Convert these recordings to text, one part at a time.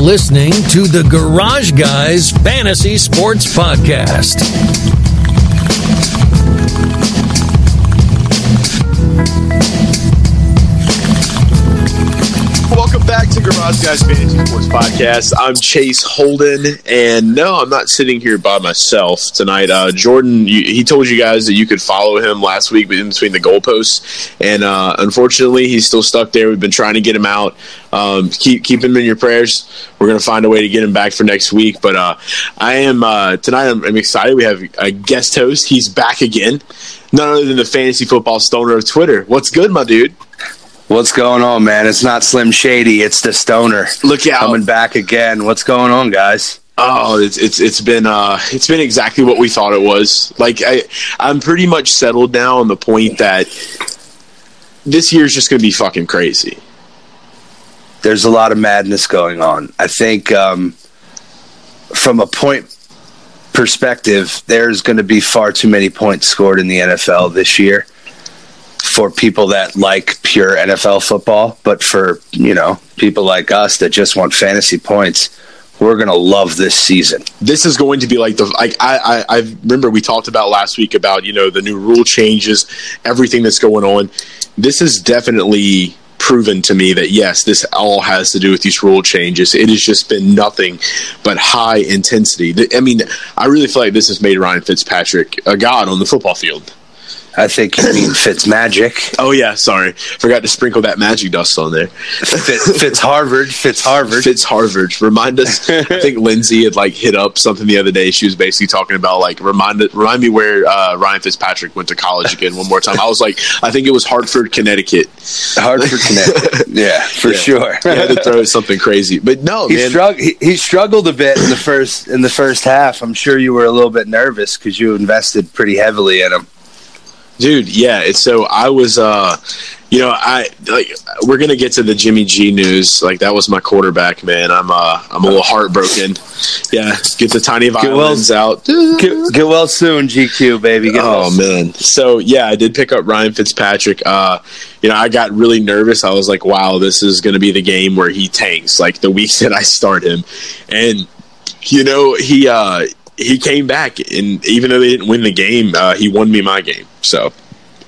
listening to the Garage Guys Fantasy Sports Podcast. Welcome back to Garage Guys Fantasy Sports Podcast. I'm Chase Holden, and no, I'm not sitting here by myself tonight. Uh, Jordan, you, he told you guys that you could follow him last week in between the goalposts, and uh, unfortunately, he's still stuck there. We've been trying to get him out. Um, keep keep him in your prayers. We're gonna find a way to get him back for next week. But uh, I am uh, tonight. I'm, I'm excited. We have a guest host. He's back again. None other than the fantasy football stoner of Twitter. What's good, my dude? What's going on, man? It's not Slim Shady. It's the Stoner. Look out! Coming back again. What's going on, guys? Oh, it's it's it's been uh it's been exactly what we thought it was. Like I I'm pretty much settled now on the point that this year's just going to be fucking crazy. There's a lot of madness going on. I think um, from a point perspective, there's going to be far too many points scored in the NFL this year for people that like pure NFL football, but for, you know, people like us that just want fantasy points, we're going to love this season. This is going to be like the I, I I remember we talked about last week about, you know, the new rule changes, everything that's going on. This is definitely proven to me that yes, this all has to do with these rule changes. It has just been nothing but high intensity. I mean, I really feel like this has made Ryan Fitzpatrick a god on the football field. I think you mean Fitz Magic. Oh yeah, sorry, forgot to sprinkle that magic dust on there. Fitz, Fitz Harvard, Fitz Harvard, Fitz Harvard. Remind us. I think Lindsay had like hit up something the other day. She was basically talking about like remind remind me where uh, Ryan Fitzpatrick went to college again one more time. I was like, I think it was Hartford, Connecticut. Hartford, Connecticut. Yeah, for Yeah. sure. I had to throw something crazy, but no, He, strugg- he, he struggled a bit in the first in the first half. I'm sure you were a little bit nervous because you invested pretty heavily in him. Dude yeah it's so i was uh you know i like we're gonna get to the jimmy g news like that was my quarterback man i'm uh i'm a little heartbroken yeah get the tiny well- out Get, get well soon, GQ baby. Get well Oh man! So yeah, I did pick up Ryan Fitzpatrick. Uh, you know, I got really nervous. I was like, "Wow, this is going to be the game where he tanks." Like the week that I start him, and you know, he uh, he came back, and even though they didn't win the game, uh, he won me my game. So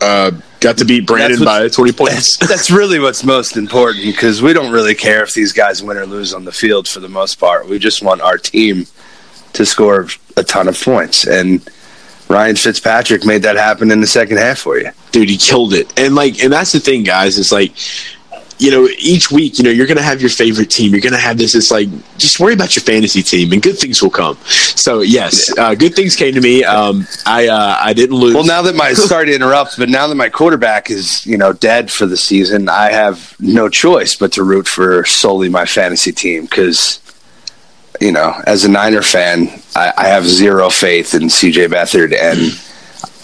uh, got to beat Brandon by twenty points. That's really what's most important because we don't really care if these guys win or lose on the field for the most part. We just want our team to score a ton of points. And Ryan Fitzpatrick made that happen in the second half for you. dude he killed it and like and that's the thing guys it's like you know each week you know you're gonna have your favorite team. You're gonna have this it's like just worry about your fantasy team and good things will come. So yes uh, good things came to me. Um, i uh, i didn't lose. Well, now that my sorry to interrupt, but now that my quarterback is you know dead for the season, I have no choice but to root for solely my fantasy team because you know, as a Niner fan, I, I have zero faith in CJ Beathard, and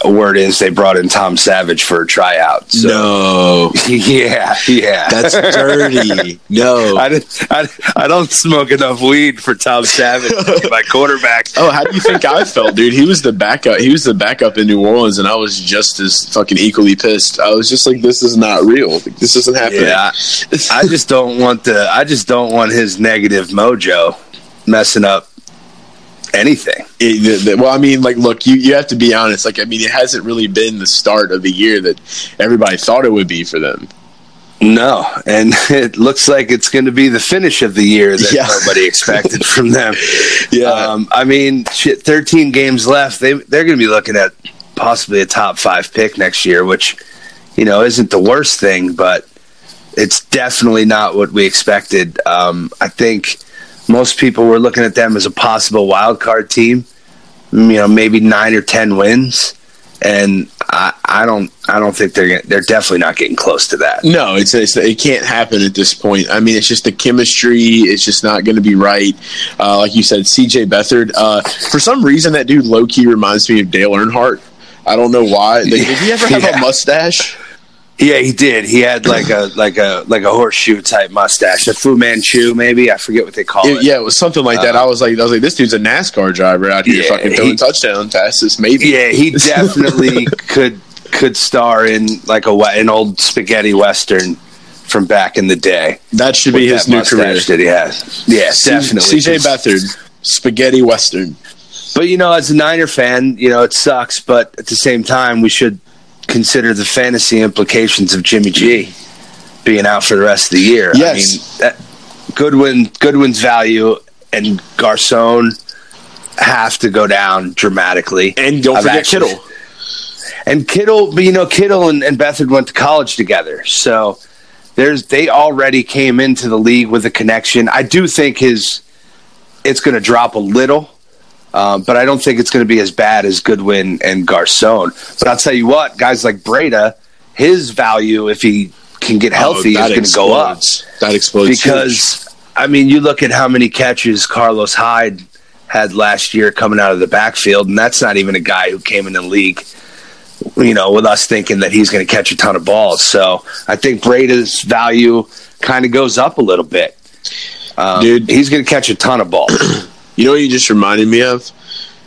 word is they brought in Tom Savage for a tryout. So no yeah, yeah, that's dirty no I, I, I don't smoke enough weed for Tom Savage, to my quarterback. Oh, how do you think I felt, dude? He was the backup. He was the backup in New Orleans, and I was just as fucking equally pissed. I was just like, "This is not real. Like, this isn't happening." Yeah, I just don't want the. I just don't want his negative mojo messing up anything. It- the- the- well, I mean, like, look, you, you have to be honest. Like, I mean, it hasn't really been the start of the year that everybody thought it would be for them. No, and it looks like it's going to be the finish of the year that Yeah. nobody expected from them. Yeah. Um, I mean, shit, 13 games left. They they're going to be looking at possibly a top five pick next year, which you know isn't the worst thing, but it's definitely not what we expected. Um, I think most people were looking at them as a possible wild card team. You know, maybe nine or ten wins, and I, I don't I don't think they're they're definitely not getting close to that. No, it's, it's it can't happen at this point. I mean, it's just the chemistry. It's just not going to be right. Uh, like you said, C.J. Beathard. Uh, for some reason, that dude low key reminds me of Dale Earnhardt. I don't know why. Like, did he ever have Yeah. a mustache? Yeah, he did. He had like a like a like a horseshoe type mustache, a Fu Manchu, maybe. I forget what they call It- it. yeah, it was something like that. Uh, I was like, I was like, this dude's a NASCAR driver out here, Yeah, fucking throwing he- touchdown passes. Maybe. Yeah, he definitely could could star in like a an old spaghetti western from back in the day. That should be his new career. that he has. Yeah, definitely. CJ Beathard, spaghetti western. But you know, as a Niner fan, you know it sucks. But at the same time, we should consider the fantasy implications of Jimmy G being out for the rest of the year. Yes. I mean, that, Goodwin Goodwin's value and Garcon have to go down dramatically. And don't I've forget actually- Kittle. And Kittle, but you know, Kittle and, and Beathard went to college together, so there's they already came into the league with a connection. I do think his it's going to drop a little, um, but I don't think it's going to be as bad as Goodwin and Garcon. But I'll tell you what, guys like Breida, his value if he can get healthy Oh, is going to go up. That explodes because I mean, you look at how many catches Carlos Hyde had last year coming out of the backfield, and that's not even a guy who came in the league, you know, with us thinking that he's going to catch a ton of balls. So I think Breida's value kind of goes up a little bit. Um, Dude. he's going to catch a ton of balls. You know what you just reminded me of?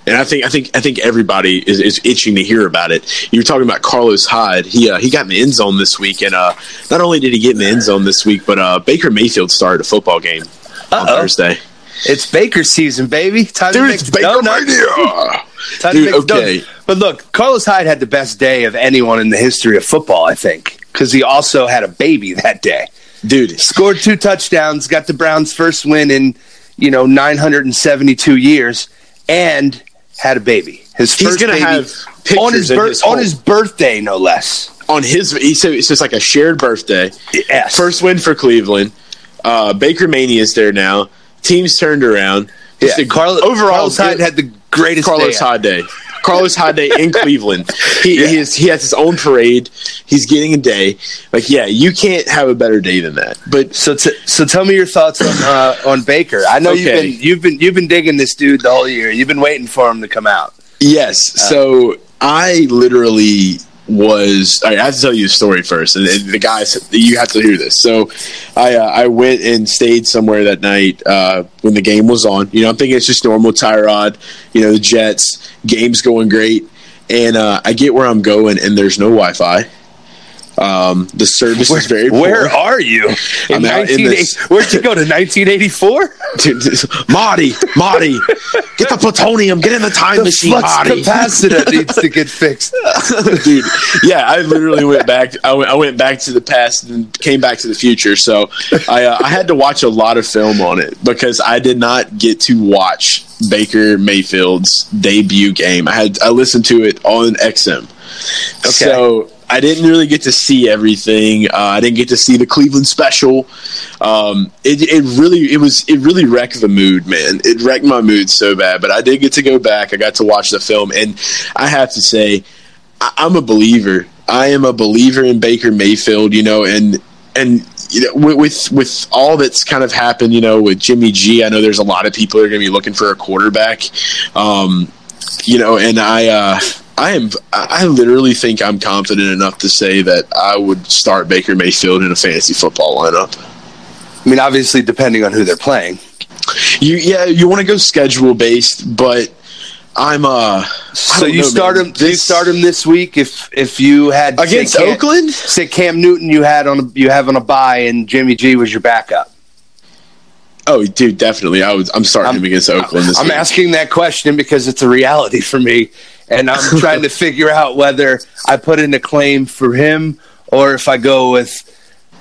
And I think I think I think everybody is, is itching to hear about it. You were talking about Carlos Hyde. He uh, he got in the end zone this week, and uh, not only did he get in the end zone this week, but uh, Baker Mayfield started a football game on Uh-oh. Thursday. it's Baker season, baby. Time to Dude, make it's Baker. Mania. Time Dude, to okay. But look, Carlos Hyde had the best day of anyone in the history of football, I think, because he also had a baby that day. Dude, scored two touchdowns, got the Browns' first win in you know 972 years, and had a baby. His He's first gonna baby have pictures on his, bir- his on his birthday, no less. on his he said it's just like a shared birthday. Yes. First win for Cleveland. Uh, Baker Mania is there now. Teams turned around. yeah, Just a- Carlos, overall, Carlos Hyde had the greatest Carlos day. Hyde Day. Carlos Hyde in Cleveland. He, Yeah. he, is, he has his own parade. He's getting a day. Like, yeah, you can't have a better day than that. But So, t- so tell me your thoughts on uh, on Baker. I know Okay. you've been you've been you've been digging this dude the whole year. You've been waiting for him to come out. yes, so I literally was. I have to tell you the story first, and, and the guys, you have to hear this. So, I uh, I went and stayed somewhere that night uh, when the game was on. You know, I'm thinking it's just normal Tyrod. You know, the Jets game's going great, and uh, I get where I'm going, and there's no Wi-Fi. Um, the service is very poor. Where are you? I'm In out in this- Where'd you go to 1984? Dude, Marty, Marty, get the plutonium, get in the time The machine, Marty. capacitor needs to get fixed. Dude, yeah, I literally went back. I went, I went back to the past and came back to the future. So I, uh, I had to watch a lot of film on it because I did not get to watch Baker Mayfield's debut game. I had I listened to it on XM. Okay. So I didn't really get to see everything. Uh, I didn't get to see the Cleveland special. Um, it, it really it was it really wrecked the mood, man. It wrecked my mood so bad. But I did get to go back. I got to watch the film, and I have to say, I, I'm a believer. I am a believer in Baker Mayfield. You know, and and you know, with, with with all that's kind of happened, you know, with Jimmy G, I know there's a lot of people are going to be looking for a quarterback. Um, you know, and I, uh, I am, I literally think I'm confident enough to say that I would start Baker Mayfield in a fantasy football lineup. I mean, obviously, depending on who they're playing. You, yeah, you want to go schedule based, but I'm, uh, So you know, start man. him. You This- start him this week if if you had say against Cam- Oakland. Say Cam Newton, you had on a, you have on a buy, and Jimmy G was your backup. Oh, dude, definitely. I was. I'm starting I'm- him against Oakland. This I'm week. asking that question because it's a reality for me, and I'm trying to figure out whether I put in a claim for him or if I go with.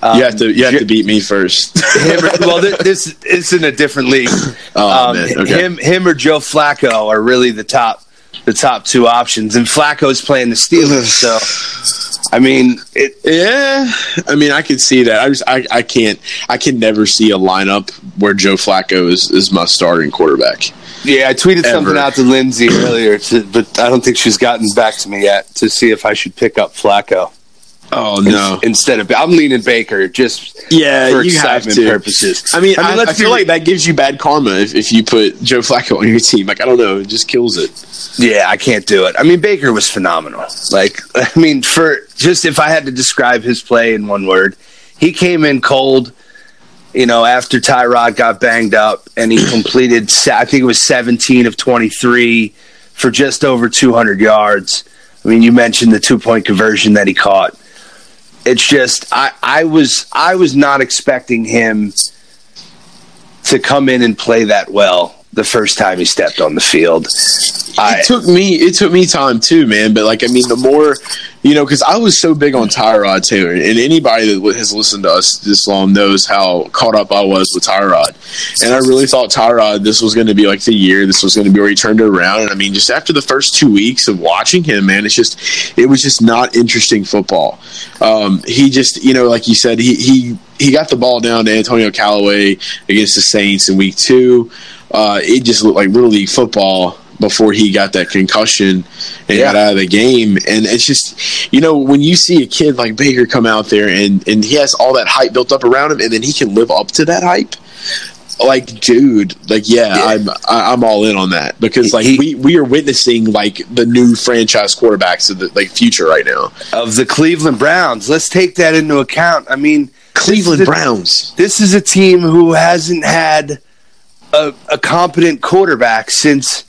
Um, You have to. You have to beat me first. him or, well, th- this is in a different league. Oh, um, okay. Him, him, or Joe Flacco are really the top, the top two options, and Flacco's playing the Steelers. So, I mean, it, Yeah, I mean, I could see that. I just, I, I can't, I can never see a lineup where Joe Flacco is, is my starting quarterback. yeah. I tweeted something out to Lindsay earlier, to, but I don't think she's gotten back to me yet to see if I should pick up Flacco Oh no, instead of. I'm leaning Baker just yeah, for you have excitement to. purposes. I mean, I, I, let's be feel like that gives you bad karma if, if you put Joe Flacco on your team. Like, I don't know, it just kills it. Yeah, I can't do it. I mean, Baker was phenomenal. Like, I mean, for just if I had to describe his play in one word, he came in cold. You know, after Tyrod got banged up, and he completed, I think it was 17 of 23 for just over 200 yards. I mean, you mentioned the two point conversion that he caught. It's just I, I was I was not expecting him to come in and play that well the first time he stepped on the field. I, it took me it took me time too, man. But like I mean, the more you know, because I was so big on Tyrod Taylor, and anybody that has listened to us this long knows how caught up I was with Tyrod. And I really thought Tyrod, this was going to be like the year, this was going to be where he turned it around. And I mean, just after the first two weeks of watching him, man, it's just it was just not interesting football. Um, he just, you know, like you said, he he he got the ball down to Antonio Callaway against the Saints in week two. Uh, it just looked like little league football before he got that concussion and yeah. got out of the game. And it's just, you know, when you see a kid like Baker come out there and, and he has all that hype built up around him and then he can live up to that hype. Like, dude, like, yeah, yeah. I'm I'm all in on that because like he, we, we are witnessing like the new franchise quarterbacks of the like future right now of the Cleveland Browns. Let's take that into account. I mean, Cleveland this Browns. This is a team who hasn't had a, a competent quarterback since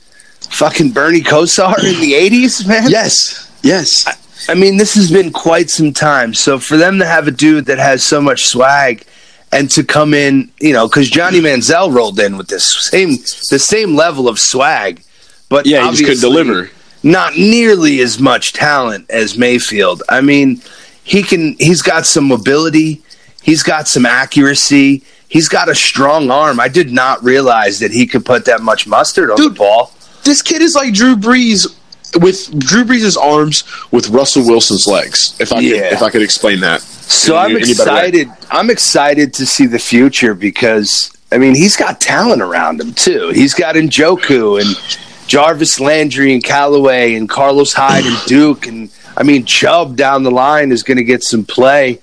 fucking Bernie Kosar in the 80s, man? Yes. Yes. I, I, mean, this has been quite some time. So for them to have a dude that has so much swag and to come in, you know, because Johnny Manziel rolled in with this same the same level of swag, but yeah, he could deliver. Not nearly as much talent as Mayfield. I mean, he can. He's got some mobility. He's got some accuracy. He's got a strong arm. I did not realize that he could put that much mustard on Dude, the ball. This kid is like Drew Brees with Drew Brees' arms with Russell Wilson's legs. If I yeah. could, if I could explain that. So I'm excited. I'm excited to see the future because I mean he's got talent around him too. He's got Njoku and Jarvis Landry and Callaway and Carlos Hyde and Duke and I mean Chubb down the line is going to get some play.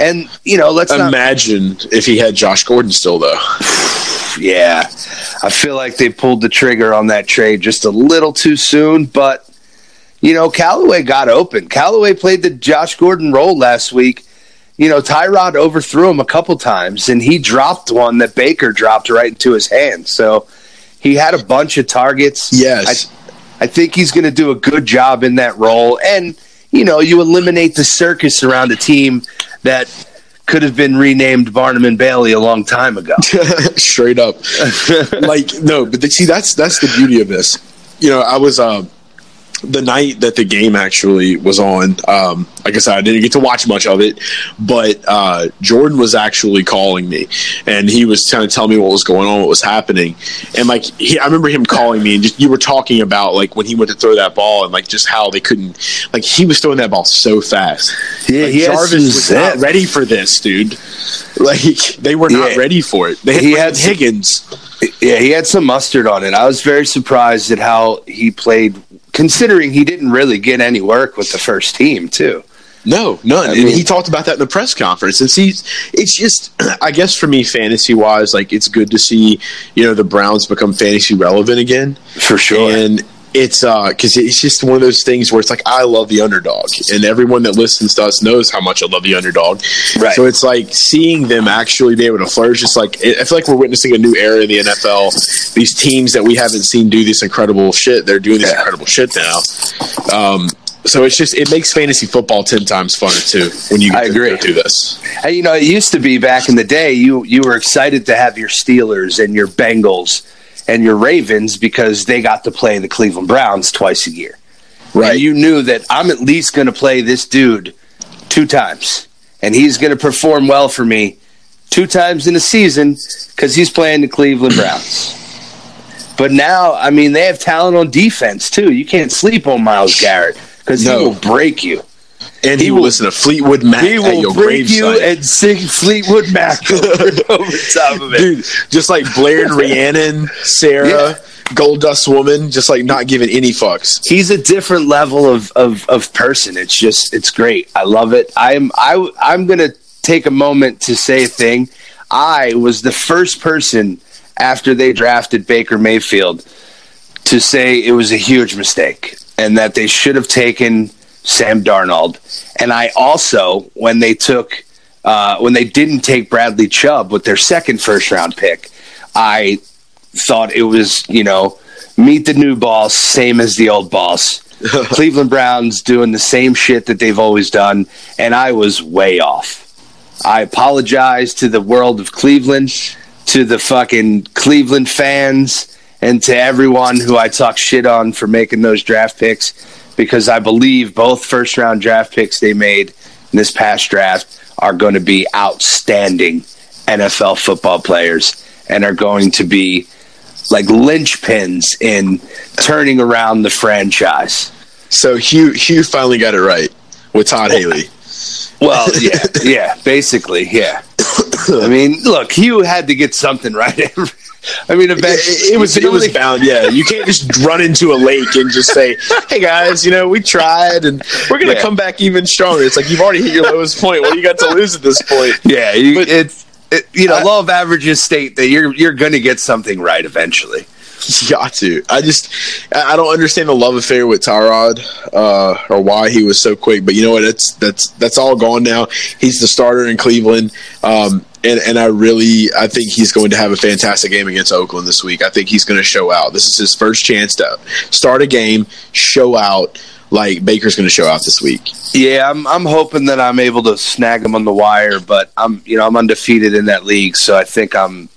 And you know, let's imagine not... if he had Josh Gordon still, though. yeah, I feel like they pulled the trigger on that trade just a little too soon. But you know, Callaway got open. Callaway played the Josh Gordon role last week. You know, Tyrod overthrew him a couple times, and he dropped one that Baker dropped right into his hand. So he had a bunch of targets. Yes, I, I think he's going to do a good job in that role, and you know, you eliminate the circus around a team that could have been renamed Barnum and Bailey a long time ago. Straight up. like no, but the, see that's that's the beauty of this. You know, I was uh, the night that the game actually was on, um, like I said, I didn't get to watch much of it, but uh, Jordan was actually calling me, and he was trying to tell me what was going on, what was happening, and like he, I remember him calling me, and just you were talking about like when he went to throw that ball, and like just how they couldn't, like he was throwing that ball so fast. Yeah, like, he Jarvis was not ready for this, dude. Like they were not yeah. ready for it. They had, he had Higgins. Yeah, he had some mustard on it. I was very surprised at how he played considering he didn't really get any work with the first team too. No, none. I mean, and he talked about that in the press conference. And see, it's just, I guess for me, fantasy wise, like it's good to see, you know, the Browns become fantasy relevant again. For sure. And it's uh because it's just one of those things where it's like I love the underdog, and everyone that listens to us knows how much I love the underdog. Right. So it's like seeing them actually be able to flourish. It's like I feel like we're witnessing a new era in the NFL. These teams that we haven't seen do this incredible shit, they're doing this yeah. incredible shit now. Um, so it's just it makes fantasy football ten times funner too when you I agree. do this. Hey, you know, it used to be back in the day. You you were excited to have your Steelers and your Bengals and your Ravens because they got to play the Cleveland Browns twice a year. Right. And you knew that I'm at least going to play this dude two times, and he's going to perform well for me two times in a season because he's playing the Cleveland Browns. But now, I mean, they have talent on defense too. You can't sleep on Myles Garrett because no. he will break you. And he, he will listen to Fleetwood Mac. He will break you and sing Fleetwood Mac over, over top of it, dude. Just like Blair and Rhiannon, Sarah. Yeah. Gold Dust Woman, just like not giving any fucks. He's a different level of, of, of person. It's just it's great. I love it. I'm I I'm gonna take a moment to say a thing. I was the first person after they drafted Baker Mayfield to say it was a huge mistake and that they should have taken Sam Darnold. And I also, when they took, uh, when they didn't take Bradley Chubb with their second first round pick, I thought it was, you know, meet the new boss, same as the old boss. Cleveland Browns doing the same shit that they've always done, and I was way off. I apologize to the world of Cleveland, to the fucking Cleveland fans, and to everyone who I talk shit on for making those draft picks because I believe both first round draft picks they made in this past draft are going to be outstanding NFL football players and are going to be like linchpins in turning around the franchise. So Hue Hue finally got it right with Todd Haley. Well, yeah, yeah, basically, yeah. I mean, look, Hue had to get something right. I mean, it, it was it was bound. Yeah, you can't just run into a lake and just say, "Hey guys, you know, we tried and we're gonna Yeah. come back even stronger." It's like you've already hit your lowest point. What do you got to lose at this point? yeah, you, But- it's it, you know, I- law of averages state that you're you're going to get something right eventually. You got to. I just I I don't understand the love affair with Tyrod uh, or why he was so quick. But you know what? That's that's that's all gone now. He's the starter in Cleveland, um, and and I really I think he's going to have a fantastic game against Oakland this week. I think he's going to show out. This is his first chance to start a game, show out. Like Baker's going to show out this week. Yeah, I'm I'm hoping that I'm able to snag him on the wire, but I'm you know I'm undefeated in that league, so I think I'm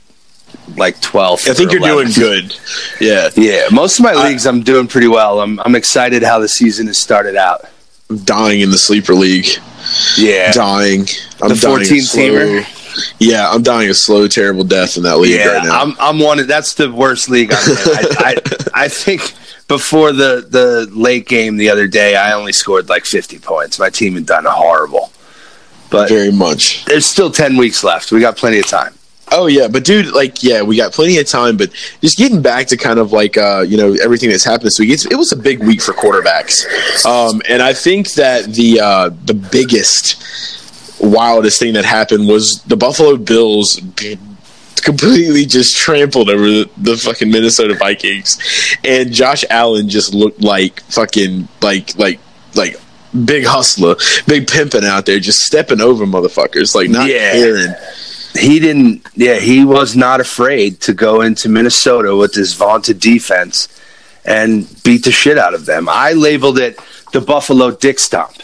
like 12th. I think you're doing good. Yeah, Yeah, most of my I- leagues I'm doing pretty well. I'm I'm excited how the season has started out. I'm dying in the sleeper league. Yeah, Dying. I'm The dying a 14 slow- teamer? Yeah, I'm dying a slow, terrible death in that league yeah. right now. I'm I'm one. Of, that's the worst league I'm in. I, I I think before the the late game the other day, I only scored like 50 points. My team had done a horrible, but very much. there's still 10 weeks left. We got plenty of time. Oh yeah, but dude, like yeah, we got plenty of time. But just getting back to kind of like uh, you know everything that's happened this week, it's, it was a big week for quarterbacks, um, and I think that the uh, the biggest, wildest thing that happened was the Buffalo Bills completely just trampled over the, the fucking Minnesota Vikings, and Josh Allen just looked like fucking like like like. Big hustler, big pimping out there, just stepping over motherfuckers, like not Yeah. caring. he didn't yeah he was not afraid to go into minnesota with his vaunted defense and beat the shit out of them i labeled it the buffalo dick stomp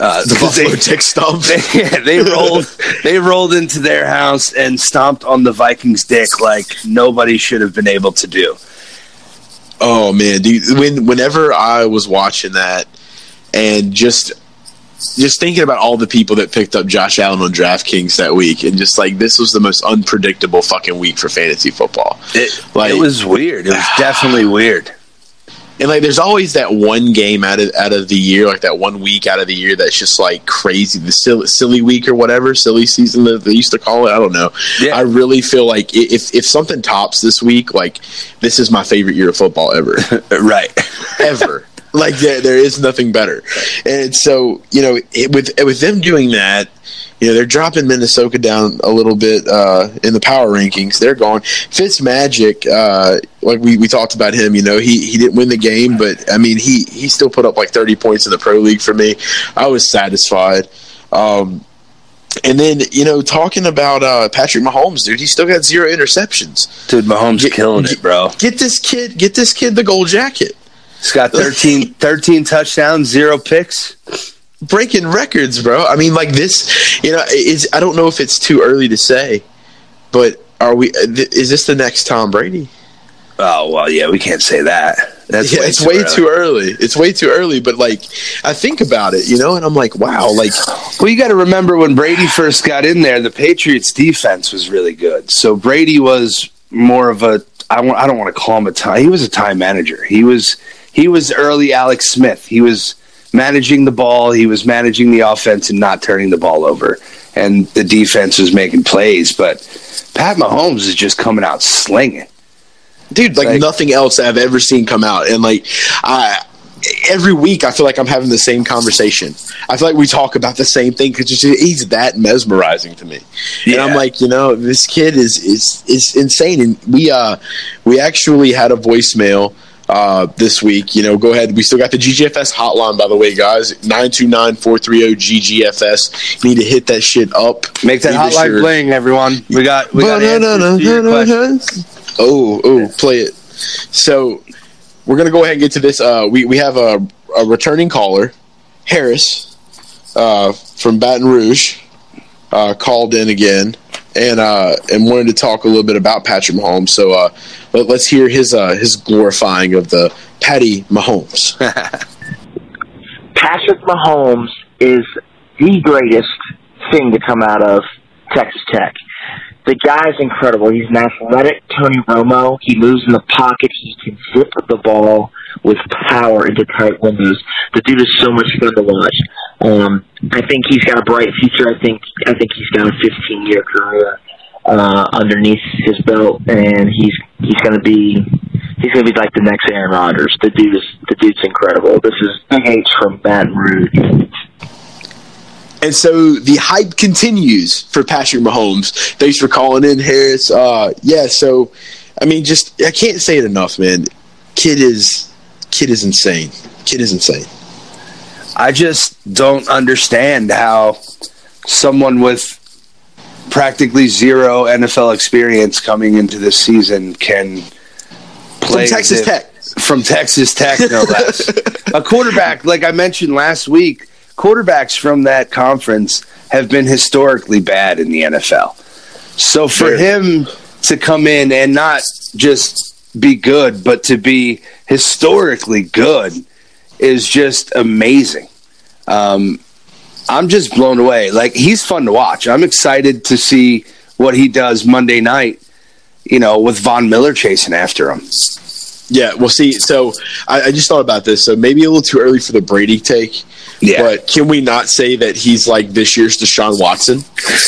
uh, The Buffalo they, Dick Stomp. they, yeah, they rolled they rolled into their house and stomped on the vikings dick like nobody should have been able to do Oh man, dude! When whenever I was watching that, and just just thinking about all the people that picked up Josh Allen on DraftKings that week, and just like this was the most unpredictable fucking week for fantasy football. it, Like- it was weird it was definitely weird And like, there's always that one game out of out of the year, like that one week out of the year that's just like crazy, the silly, silly week or whatever, silly season that they used to call it. I don't know. Yeah. I really feel like if if something tops this week, like this is my favorite year of football ever. right ever. like there, there is nothing better. And so you know, it, with with them doing that, you know, they're dropping Minnesota down a little bit uh, in the power rankings. They're gone. Fitz Magic, uh, like we, we talked about him. You know, he he didn't win the game, but I mean, he he still put up like thirty points in the pro league for me. I was satisfied. Um, and then you know, talking about uh, Patrick Mahomes, dude, he still got zero interceptions. dude mahomes Get- killing it bro Get this kid, get this kid the gold jacket. he's got 13, 13 touchdowns zero picks breaking records, bro. I mean, like this, you know, is I don't know if it's too early to say, but are we? Uh, th- Is this the next Tom Brady? Oh well, yeah, we can't say that. That's yeah, way it's too way early. too early. It's way too early. But like, I think about it, you know, and I'm like, wow, like, Well, you got to remember when Brady first got in there, the Patriots' defense was really good. So Brady was more of a I want I don't want to call him a time. He was a time manager. He was he was early Alex Smith. He was managing the ball. He was managing the offense and not turning the ball over. And the defense was making plays. But Pat Mahomes is just coming out slinging. dude, like, Like- nothing else I've ever seen come out, and like, I. Every week, I feel like I'm having the same conversation. I feel like we talk about the same thing because he's that mesmerizing to me. and I'm like, you know, this kid is is is insane. And we uh we actually had a voicemail uh this week. You know, go ahead. We still got the GGFS hotline, by the way, guys. 929-430 Need to hit that shit up. Make that Need to hotline sure- bling, everyone. We got we got answers to your questions. Oh, oh, play it. So we're gonna go ahead and get to this. Uh, we we have a, a returning caller, Harris, uh, from Baton Rouge, uh, called in again and uh, and wanted to talk a little bit about Patrick Mahomes. So uh, let, us hear his uh, his glorifying of the Patty Mahomes. Patrick Mahomes is the greatest thing to come out of Texas Tech. The guy is incredible. He's an athletic Tony Romo. He moves in the pocket. He can zip the ball with power into tight windows. The dude is so much fun to watch. Um, I think he's got a bright future. I think I think he's got a 15 year career uh, underneath his belt, and he's he's going to be he's going to be like the next Aaron Rodgers. The dude is the dude's incredible. This is Big H from Baton Rouge. And so the hype continues for Patrick Mahomes. Thanks for calling in, Harris. Uh, yeah, so I mean, just I can't say it enough, man. Kid is kid is insane. Kid is insane. I just don't understand how someone with practically zero NFL experience coming into this season can play from Texas Tech. From Texas Tech, no less. a quarterback, like I mentioned last week, quarterbacks from that conference have been historically bad in the NFL. So for him to come in and not just be good, but to be historically good is just amazing. Um, I'm just blown away. Like he's fun to watch. I'm excited to see what he does Monday night. You know, with Von Miller chasing after him. Yeah, well, see, so I, I, just thought about this. So maybe a little too early for the Brady take. Yeah. But can we not say that he's like this year's Deshaun Watson?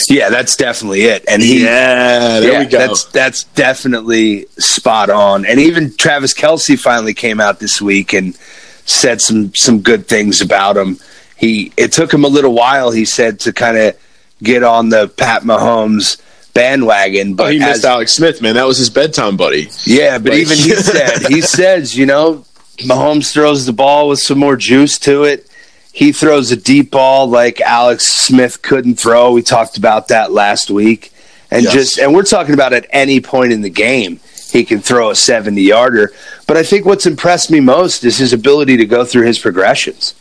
Yeah, that's definitely it. And he, yeah, there yeah, we go. That's that's definitely spot on. And even Travis Kelce finally came out this week and said some some good things about him. He it took him a little while, he said, to kind of get on the Pat Mahomes bandwagon. But oh, he missed Alex Smith, man. That was his bedtime buddy. Yeah, but like, even he said he says, you know, Mahomes throws the ball with some more juice to it. He throws a deep ball like Alex Smith couldn't throw. We talked about that last week. And yes. just and we're talking about at any point in the game he can throw a 70 yarder. But I think what's impressed me most is his ability to go through his progressions.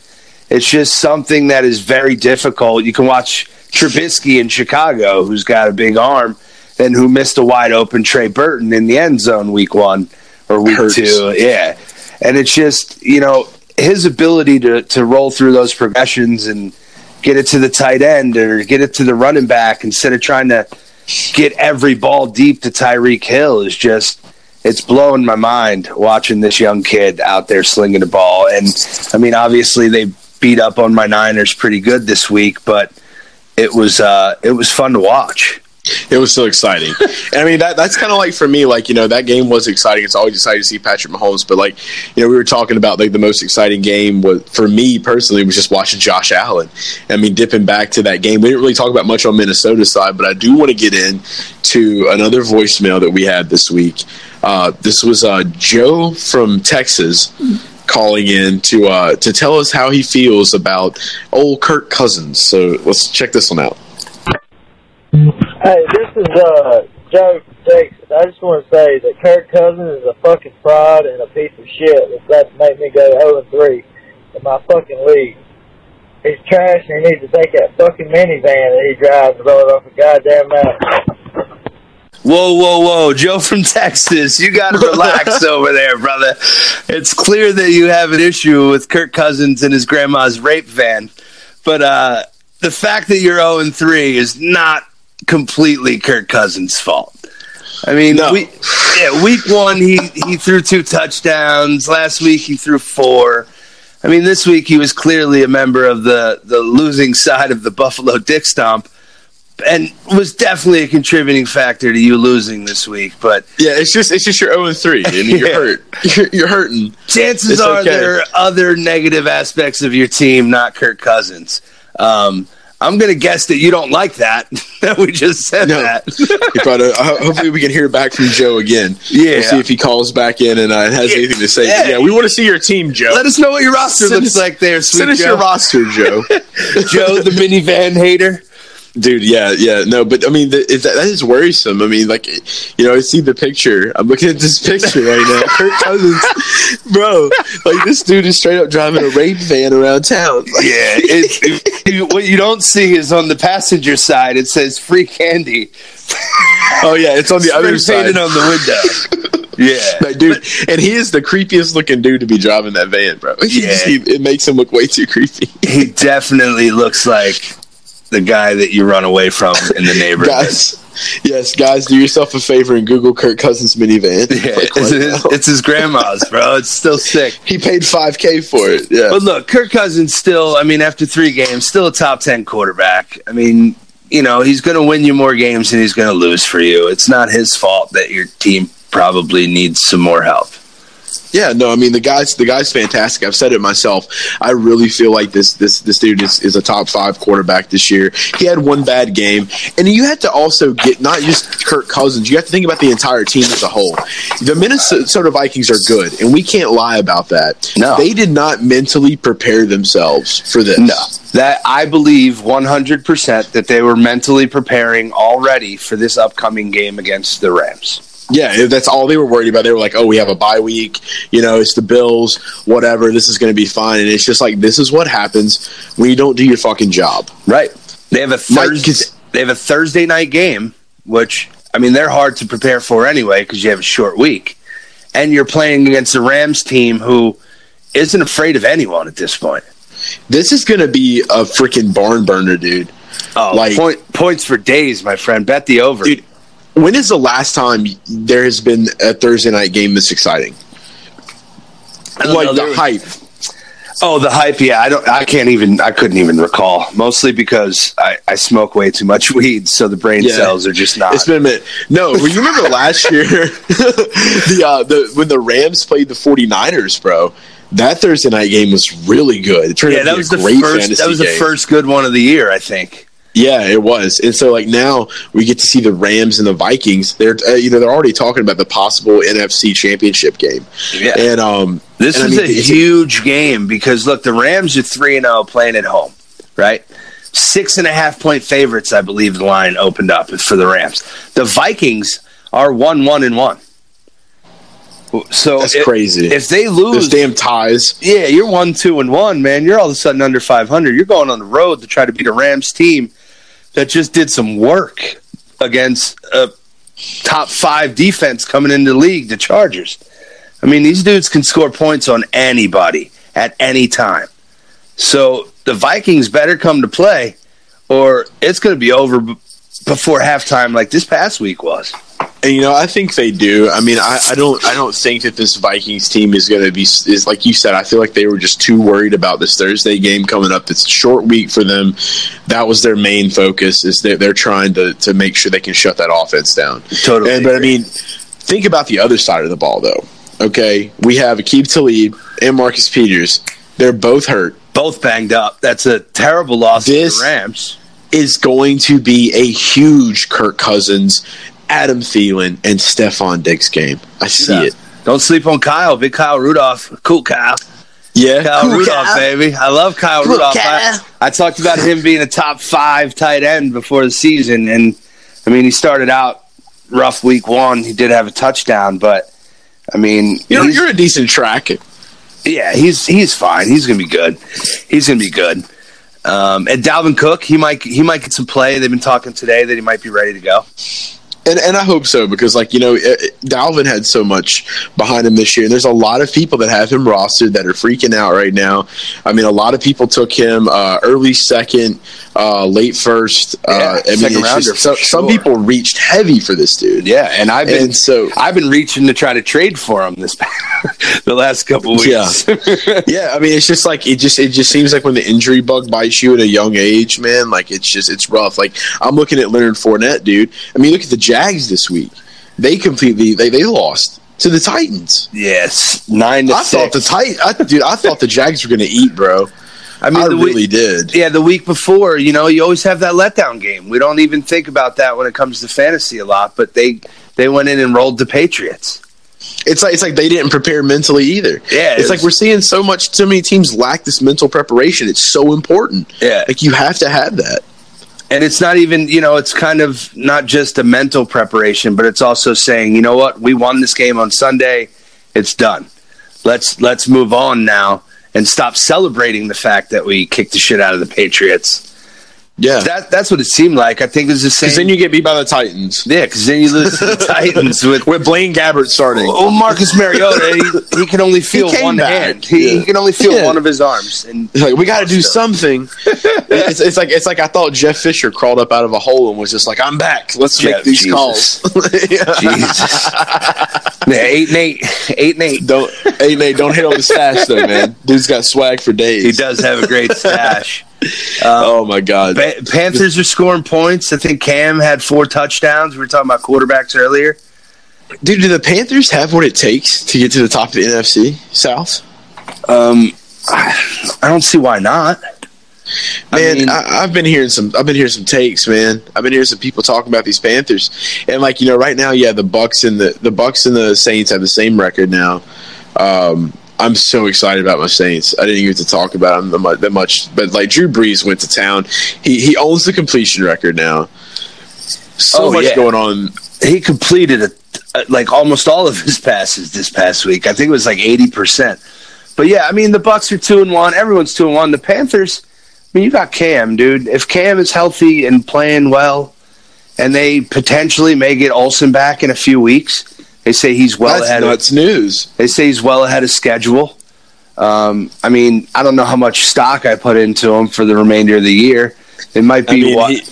It's just something that is very difficult. You can watch Trubisky in Chicago, who's got a big arm, and who missed a wide open Trey Burton in the end zone week one or week Hurts. two. Yeah. And it's just, you know, his ability to, to roll through those progressions and get it to the tight end or get it to the running back instead of trying to get every ball deep to Tyreek Hill is just it's blowing my mind watching this young kid out there slinging the ball. And I mean, obviously they beat up on my Niners pretty good this week, but it was uh, it was fun to watch. It was so exciting. I mean, that that's kind of like for me, like, you know, that game was exciting. It's always exciting to see Patrick Mahomes. But, like, you know, we were talking about, like, the most exciting game was, for me personally was just watching Josh Allen. I mean, dipping back to that game. We didn't really talk about much on Minnesota's side, but I do want to get in to another voicemail that we had this week. Uh, this was uh, Joe from Texas calling in to uh, to tell us how he feels about old Kirk Cousins. So let's check this one out. Hey, this is uh, Joe Texas. I just want to say that Kirk Cousins is a fucking fraud and a piece of shit. If that make me go 0 and 3 in my fucking league. He's trash and he needs to take that fucking minivan that he drives and roll it off a goddamn mountain. Whoa, whoa, whoa. Joe from Texas, you got to relax over there, brother. It's clear that you have an issue with Kirk Cousins and his grandma's rape van. But uh, the fact that you're 0 3 is not completely Kirk Cousins' fault. I mean, no. we, yeah, week one, he, he threw two touchdowns. Last week, he threw four. I mean, this week, he was clearly a member of the, the losing side of the Buffalo Dick Stomp and was definitely a contributing factor to you losing this week. But yeah, it's just it's just your zero and three. I mean, you're hurt. You're, you're hurting. Chances it's are okay. there are other negative aspects of your team, not Kirk Cousins. Um, I'm going to guess that you don't like that that we just said no. that. uh, hopefully, we can hear back from Joe again. Yeah, we'll see if he calls back in and uh, has yeah. anything to say. Yeah. yeah. we want to see your team, Joe. Let us know what your roster send looks us, like there. Sweet send us Joe. your roster, Joe. Joe, the minivan hater. Dude, yeah, yeah, no, but I mean, the, it, that is worrisome. I mean, like, you know, I see the picture. I'm looking at this picture right now. Kirk Cousins, bro, like this dude is straight up driving a rape van around town. Like, Yeah, it, it, what you don't see is on the passenger side. It says "free candy." oh yeah, it's on the other side. painted on the window. yeah, Like, dude, and he is the creepiest looking dude to be driving that van, bro. He Yeah. just- he- it makes him look way too creepy. he definitely looks like the guy that you run away from in the neighborhood. guys, yes, guys, do yourself a favor and Google Kirk Cousins minivan. Yeah, Like, it's, his, it's his grandma's, bro. It's still sick. he paid five k for it. Yeah, But look, Kirk Cousins still, I mean, after three games, still a top 10 quarterback. I mean, you know, he's going to win you more games than he's going to lose for you. It's not his fault that your team probably needs some more help. Yeah, no, I mean the guy's the guy's fantastic. I've said it myself. I really feel like this this this dude is, is a top five quarterback this year. He had one bad game, and you have to also get not just Kirk Cousins. You have to think about the entire team as a whole. The Minnesota Vikings are good, and we can't lie about that. No. they did not mentally prepare themselves for this. No, that I believe 100% that they were mentally preparing already for this upcoming game against the Rams. Yeah, that's all they were worried about. They were like, "Oh, we have a bye week. You know, it's the Bills. Whatever. This is going to be fine." And it's just like this is what happens when you don't do your fucking job. Right. They have a Mike, they have a Thursday night game, which I mean they're hard to prepare for anyway because you have a short week, and you're playing against the Rams team who isn't afraid of anyone at this point. This is going to be a freaking barn burner, dude. Oh, Like- point, points for days, my friend. Bet the over. Dude, When is the last time there has been a Thursday night game this exciting? Like know, the there- hype. Oh, the hype. Yeah, I don't. I can't even. I couldn't even recall. Mostly because I, I smoke way too much weed, so the brain Yeah. cells are just not. It's been a minute. No, you remember last year the uh, the when the Rams played the 49ers, bro. That Thursday night game was really good. It turned yeah, out to that was the first. That was the game. first good one of the year, I think. Yeah, it was. And so like now we get to see the Rams and the Vikings. They're uh, you know they're already talking about the possible NFC Championship game. Yeah. And um This and I is mean, a huge game because look, the Rams are three and zero playing at home, right? Six and a half point favorites, I believe. The line opened up for the Rams. The Vikings are one one and one. So That's if, crazy. If they lose, those damn ties. yeah, you're one two and one, man. You're all of a sudden under five hundred. You're going on the road to try to beat a Rams team that just did some work against a top five defense coming into the league, the Chargers. I mean, these dudes can score points on anybody at any time. So the Vikings better come to play, or it's going to be over before halftime, like this past week was. And you know, I think they do. I mean, I, I don't, I don't think that this Vikings team is going to be is like you said. I feel like they were just too worried about this Thursday game coming up. It's a short week for them. That was their main focus. Is that they're trying to to make sure they can shut that offense down. Totally And but I mean, think about the other side of the ball, though. Okay, we have Aqib Talib and Marcus Peters. They're both hurt. Both banged up. That's a terrible loss This- to the Rams. Is going to be a huge Kirk Cousins, Adam Thielen, and Stefon Diggs game. I see Yeah. it. Don't sleep on Kyle. Big Kyle Rudolph. Cool Kyle. Yeah, Kyle Cool Rudolph, Kyle. baby. I love Kyle Cool Rudolph. I, Kyle. I talked about him being a top five tight end before the season, and I mean he started out rough week one. He did have a touchdown, but I mean, You're, he's- you're a decent track. yeah, he's he's fine. He's gonna be good. He's gonna be good. Um, and Dalvin Cook, he might he might get some play. They've been talking today that he might be ready to go. And, and I hope so because, like you know, it, Dalvin had so much behind him this year. And there's a lot of people that have him rostered that are freaking out right now. I mean, a lot of people took him uh, early second, uh, late first. Yeah, uh, I mean, second rounder just, so, some sure. people reached heavy for this dude. Yeah, and I've been And so, I've been reaching to try to trade for him this the last couple weeks. yeah, yeah. I mean, it's just like it just it just seems like when the injury bug bites you at a young age, man. Like it's just it's rough. Like I'm looking at Leonard Fournette, dude. I mean, look at the Jags this week. They completely they they lost to the Titans. yes, nine to I thought the six. tight, I, dude. I thought the Jags were going to eat, bro. I mean, I the really week, did. yeah, the week before, you know, you always have that letdown game. We don't even think about that when it comes to fantasy a lot, but they they went in and rolled the Patriots. It's like it's like they didn't prepare mentally either. Yeah, it it's like we're seeing so much. So many teams lack this mental preparation. It's so important. Yeah. like you have to have that. and it's not even you know it's kind of not just a mental preparation but it's also saying you know what we won this game on sunday it's done let's let's move on now and stop celebrating the fact that we kicked the shit out of the patriots Yeah. that that's what it seemed like i think it's the same Because then you get beat by the Titans. yeah because then you lose to the titans with With Blaine Gabbert starting. Oh, Marcus Mariota, he, he can only feel one back. hand. He, Yeah. he can only feel Yeah. one of his arms. And Like we got to do something. it's, it's like it's like I thought Jeff Fisher crawled up out of a hole and was just like, "I'm back. Let's Jeff, make these Jesus. calls." Jesus, yeah, eight and eight, eight and eight. Don't eight and eight. don't hit on the stash though, man. Dude's got swag for days. He does have a great stash. Oh my god. Pa- Panthers are scoring points. I think Cam had four touchdowns. We were talking about quarterbacks earlier. Dude, do the Panthers have what it takes to get to the top of the NFC South? Um, I, I don't see why not. I Man, mean- I, I've been hearing some. I've been hearing some takes, man. I've been hearing some people talking about these Panthers, and like you know, right now, yeah, the Bucs and the the Bucs and the Saints have the same record now. Um, I'm so excited about my Saints. I didn't get to talk about them that much, but like Drew Brees went to town. He he owns the completion record now. So Oh, much yeah. going on. He completed a, like almost all of his passes this past week. I think it was like eighty percent. But yeah, I mean the Bucs are two and one. Everyone's two and one. The Panthers. I mean, you got Cam, dude. If Cam is healthy and playing well, and they potentially may get Olsen back in a few weeks, they say he's well That's ahead. Of, nuts news. they say he's well ahead of schedule. Um, I mean, I don't know how much stock I put into him for the remainder of the year. It might I be mean, what he-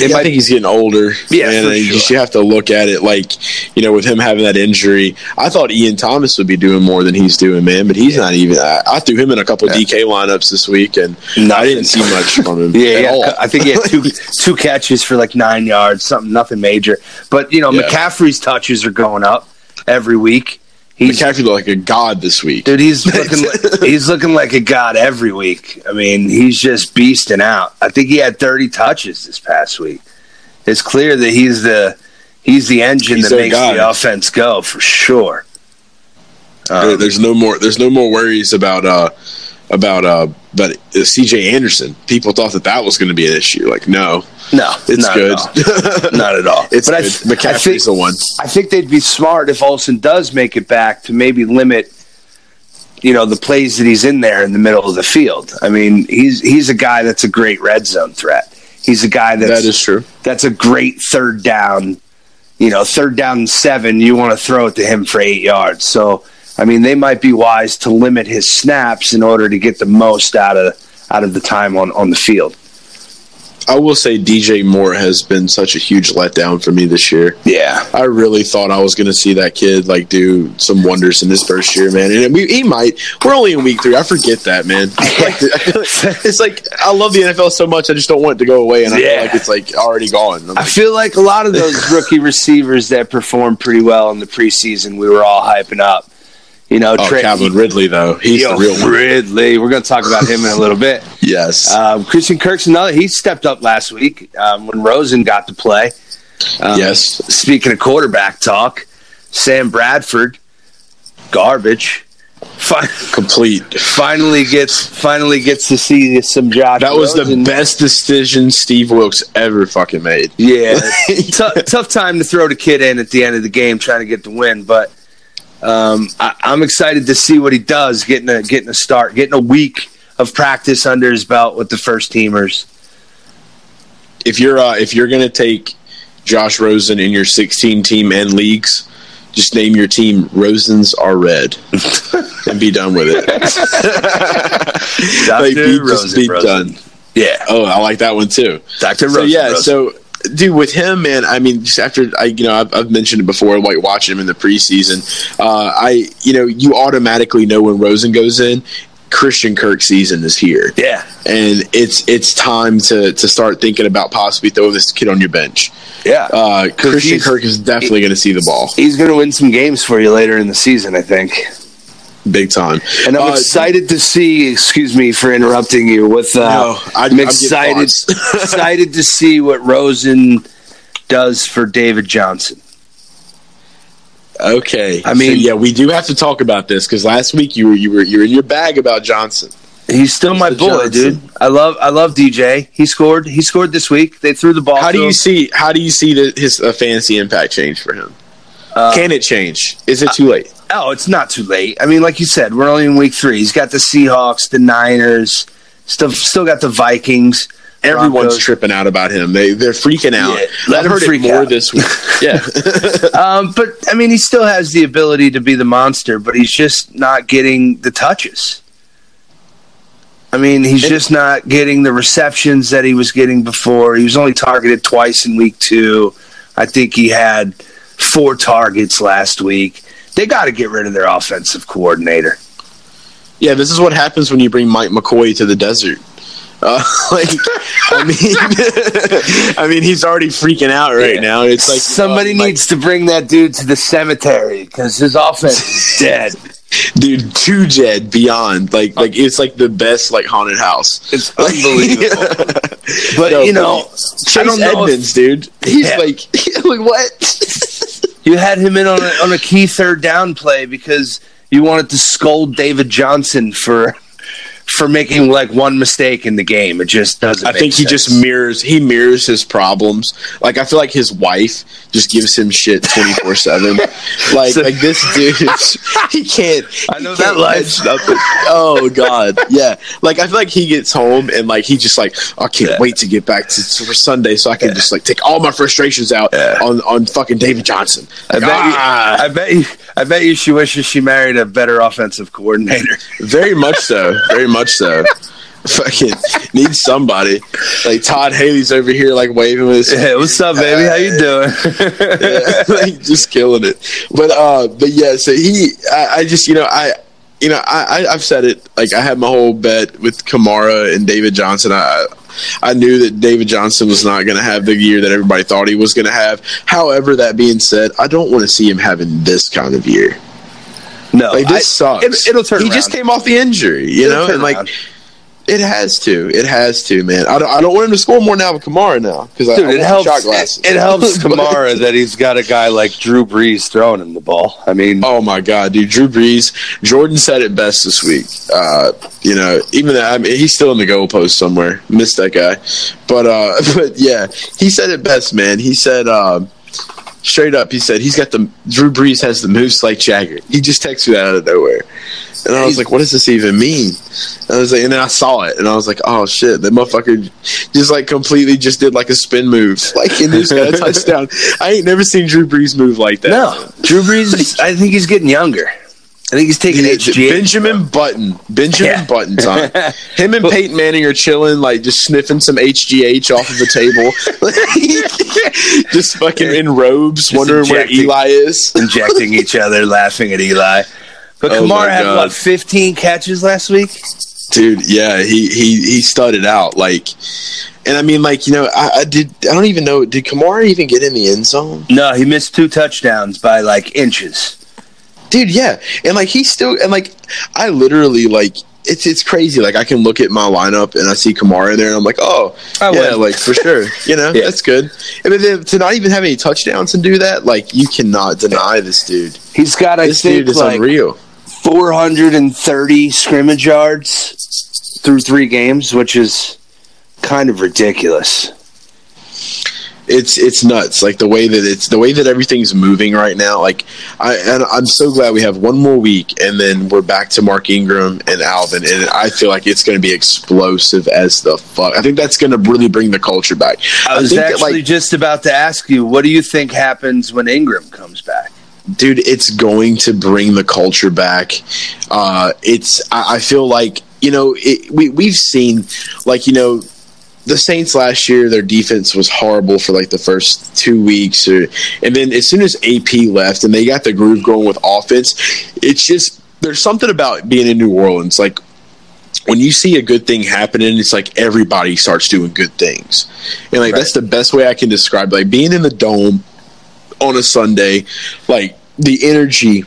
I might think he's getting older. Yeah, and you sure. you have to look at it like, you know, with him having that injury. I thought Ian Thomas would be doing more than he's doing, man. But he's not even. I, I threw him in a couple Yeah. DK lineups this week, and I didn't see much from him. Yeah, at yeah. all. I think he had two two catches for like nine yards, something nothing major. But you know, Yeah. McCaffrey's touches are going up every week. He's McCaffrey looked like a god this week. dude, he's looking like, he's looking like a god every week. I mean, he's just beasting out. I think he had thirty touches this past week. It's clear that he's the he's the engine He's that makes guy. the offense go for sure. Um, there's no more. There's no more worries about uh about uh but C.J. Anderson. People thought that that was going to be an issue. Like, no, no, it's not good. At. Not at all. it's but I, good. th- I think, the one. I think they'd be smart if Olsen does make it back to maybe limit, you know, the plays that he's in there in the middle of the field. I mean, he's he's a guy that's a great red zone threat. He's a guy that's That is true. that's a great third down. You know, third down and seven, you want to throw it to him for eight yards. So, I mean, they might be wise to limit his snaps in order to get the most out of out of the time on on the field. I will say DJ Moore has been such a huge letdown for me this year. Yeah, I really thought I was going to see that kid like do some wonders in his first year, man. And we, he might. We're only in week three. I forget that, man. Like, like- it's like I love the NFL so much. I just don't want it to go away, and I Yeah. feel like it's like already gone. I'm I feel like a lot of those rookie receivers that performed pretty well in the preseason, we were all hyping up. You know, oh, Trey- Calvin Ridley though. He's Yo, the real one. Ridley. We're going to talk about him in a little bit. Yes. Um, Christian Kirk's another. He stepped up last week um, when Rosen got to play. Um, yes. Speaking of quarterback talk, Sam Bradford, garbage. Fi- Complete. finally gets finally gets to see some Josh. That was the best decision Steve Wilks ever fucking made. Yeah, Tou- tough time to throw the kid in at the end of the game, trying to get the win. But um, I, I'm excited to see what he does, getting a getting a start, getting a week of practice under his belt with the first teamers. If you're uh, if you're gonna take Josh Rosen in your 16 team and leagues, just name your team Rosens are red and be done with it. like, be, just be done. Yeah, Oh, I like that one too. Doctor So Rosen. yeah, Rosen. so dude, with him, man, I mean, just after I, you know, I've, I've mentioned it before, like watching him in the preseason, uh, I, you know, you automatically know when Rosen goes in, Christian Kirk season is here, yeah, and it's it's time to to start thinking about possibly throwing this kid on your bench. yeah. Uh, Christian Kirk is definitely going to see the ball He's going to win some games for you later in the season, I think. Big time. And I'm Uh, excited to see. Excuse me for interrupting you. With uh, No, I- I'm I'm excited excited to see what Rosen does for David Johnson. Okay, I mean- So, yeah, we do have to talk about this because last week you were you were you were in your bag about Johnson. He's still my boy, Johnson. dude. I love I love DJ. He scored. He scored this week. They threw the ball. How do you him. see? How do you see the, his uh, fantasy impact change for him? Uh, Can it change? Is it too late? Oh, it's not too late. I mean, like you said, we're only in week three. He's got the Seahawks, the Niners, still still got the Vikings. Everyone's Broncos. tripping out about him. They they're freaking out. Yeah, let I've him heard freak it more out. this week. Yeah, Um, but I mean, he still has the ability to be the monster, but he's just not getting the touches. I mean, he's just not getting the receptions that he was getting before. He was only targeted twice in week two. I think he had four targets last week. They got to get rid of their offensive coordinator. yeah. This is what happens when you bring Mike McCoy to the desert. Uh, like, I mean, I mean, he's already freaking out right Yeah. now. It's like Somebody uh, like, needs to bring that dude to the cemetery because his offense is dead. Dude, too Jed beyond. Like, like it's like the best like haunted house. It's unbelievable. But No, you know, Chase I don't know if- dude. He's Yeah. like, like what? You had him in on a, on a key third down play because you wanted to scold David Johnson for for making like one mistake in the game. It just doesn't. I think he sense. just mirrors he mirrors his problems. Like I feel like his wife just gives him shit twenty four seven. Like So- like this dude, he can't. I know that can't life. nothing. Oh god, yeah. Like I feel like he gets home and like he just like I can't Yeah. wait to get back to, for Sunday so I can just like take all my frustrations out Yeah. on on fucking David Johnson. I bet, ah, you, I bet you. I bet you. She wishes she married a better offensive coordinator. very much so, very much so. Fucking need somebody like Todd Haley's over here like waving with his Hey, what's up, baby? How you doing? yeah, like just killing it. But uh, but yeah, so he, I, I just you know I. You know, I, I I've said it. Like I had my whole bet with Kamara and David Johnson. I I knew that David Johnson was not going to have the year that everybody thought he was going to have. However, that being said, I don't want to see him having this kind of year. No, Like I- this sucks. It, will turn. He around. just came off the injury, you It'll know, and like around. it has to. It has to, man. I don't. I don't want him to score more now with Kamara now because I, I it helps. shot glasses. It, it helps Kamara that he's got a guy like Drew Brees throwing him the ball. I mean, Oh my God, dude! Drew Brees, Jordan said it best this week. Uh, you know, even though I mean, he's still in the goalpost somewhere. Missed that guy, but uh, but yeah, he said it best, man. He said um, straight up, he said he's got the Drew Brees has the moves like Jagger. He just texted me that out of nowhere, and I was like, what does this even mean? And I was like, and then I saw it, and I was like, oh shit, that motherfucker just like completely just did like a spin move, like and just got a touchdown. I ain't never seen Drew Brees move like that. no, Drew Brees. Is, I think he's getting younger. I think he's taking Yeah, HGH. Benjamin Button. Benjamin Yeah. Button time. Him and Peyton Manning are chilling, like just sniffing some HGH off of a table. just fucking in robes, wondering where Eli is. injecting each other, laughing at Eli. But Oh Kamara had what 15 catches last week. Dude, yeah, he he he studded out. Like and I mean like, you know, I, I did I don't even know did Kamara even get in the end zone? No, he missed two touchdowns by like inches. Dude, yeah. And like he's still and like I literally like it's it's crazy. Like I can look at my lineup and I see Kamara in there and I'm like, oh I yeah, would. like for sure. You know, Yeah. that's good. And then to not even have any touchdowns and do that, like you cannot deny this dude. He's got, I This think, dude is like unreal. 430 scrimmage yards through three games, which is kind of ridiculous. It's it's nuts. Like the way that it's the way that everything's moving right now. Like I and I'm so glad we have one more week and then we're back to Mark Ingram and Alvin and I feel like it's going to be explosive as the fuck. I think that's going to really bring the culture back. I was that, actually like, just about to ask you, what do you think happens when Ingram comes back? dude it's going to bring the culture back uh it's i, I feel like you know it, we, we've seen like you know the saints last year their defense was horrible for like the first two weeks or and then as soon as ap left and they got the groove going with offense it's just there's something about being in new orleans like when you see a good thing happening, it's like everybody starts doing good things, and like Right. that's the best way I can describe. Like being in the dome on a Sunday, like the energy.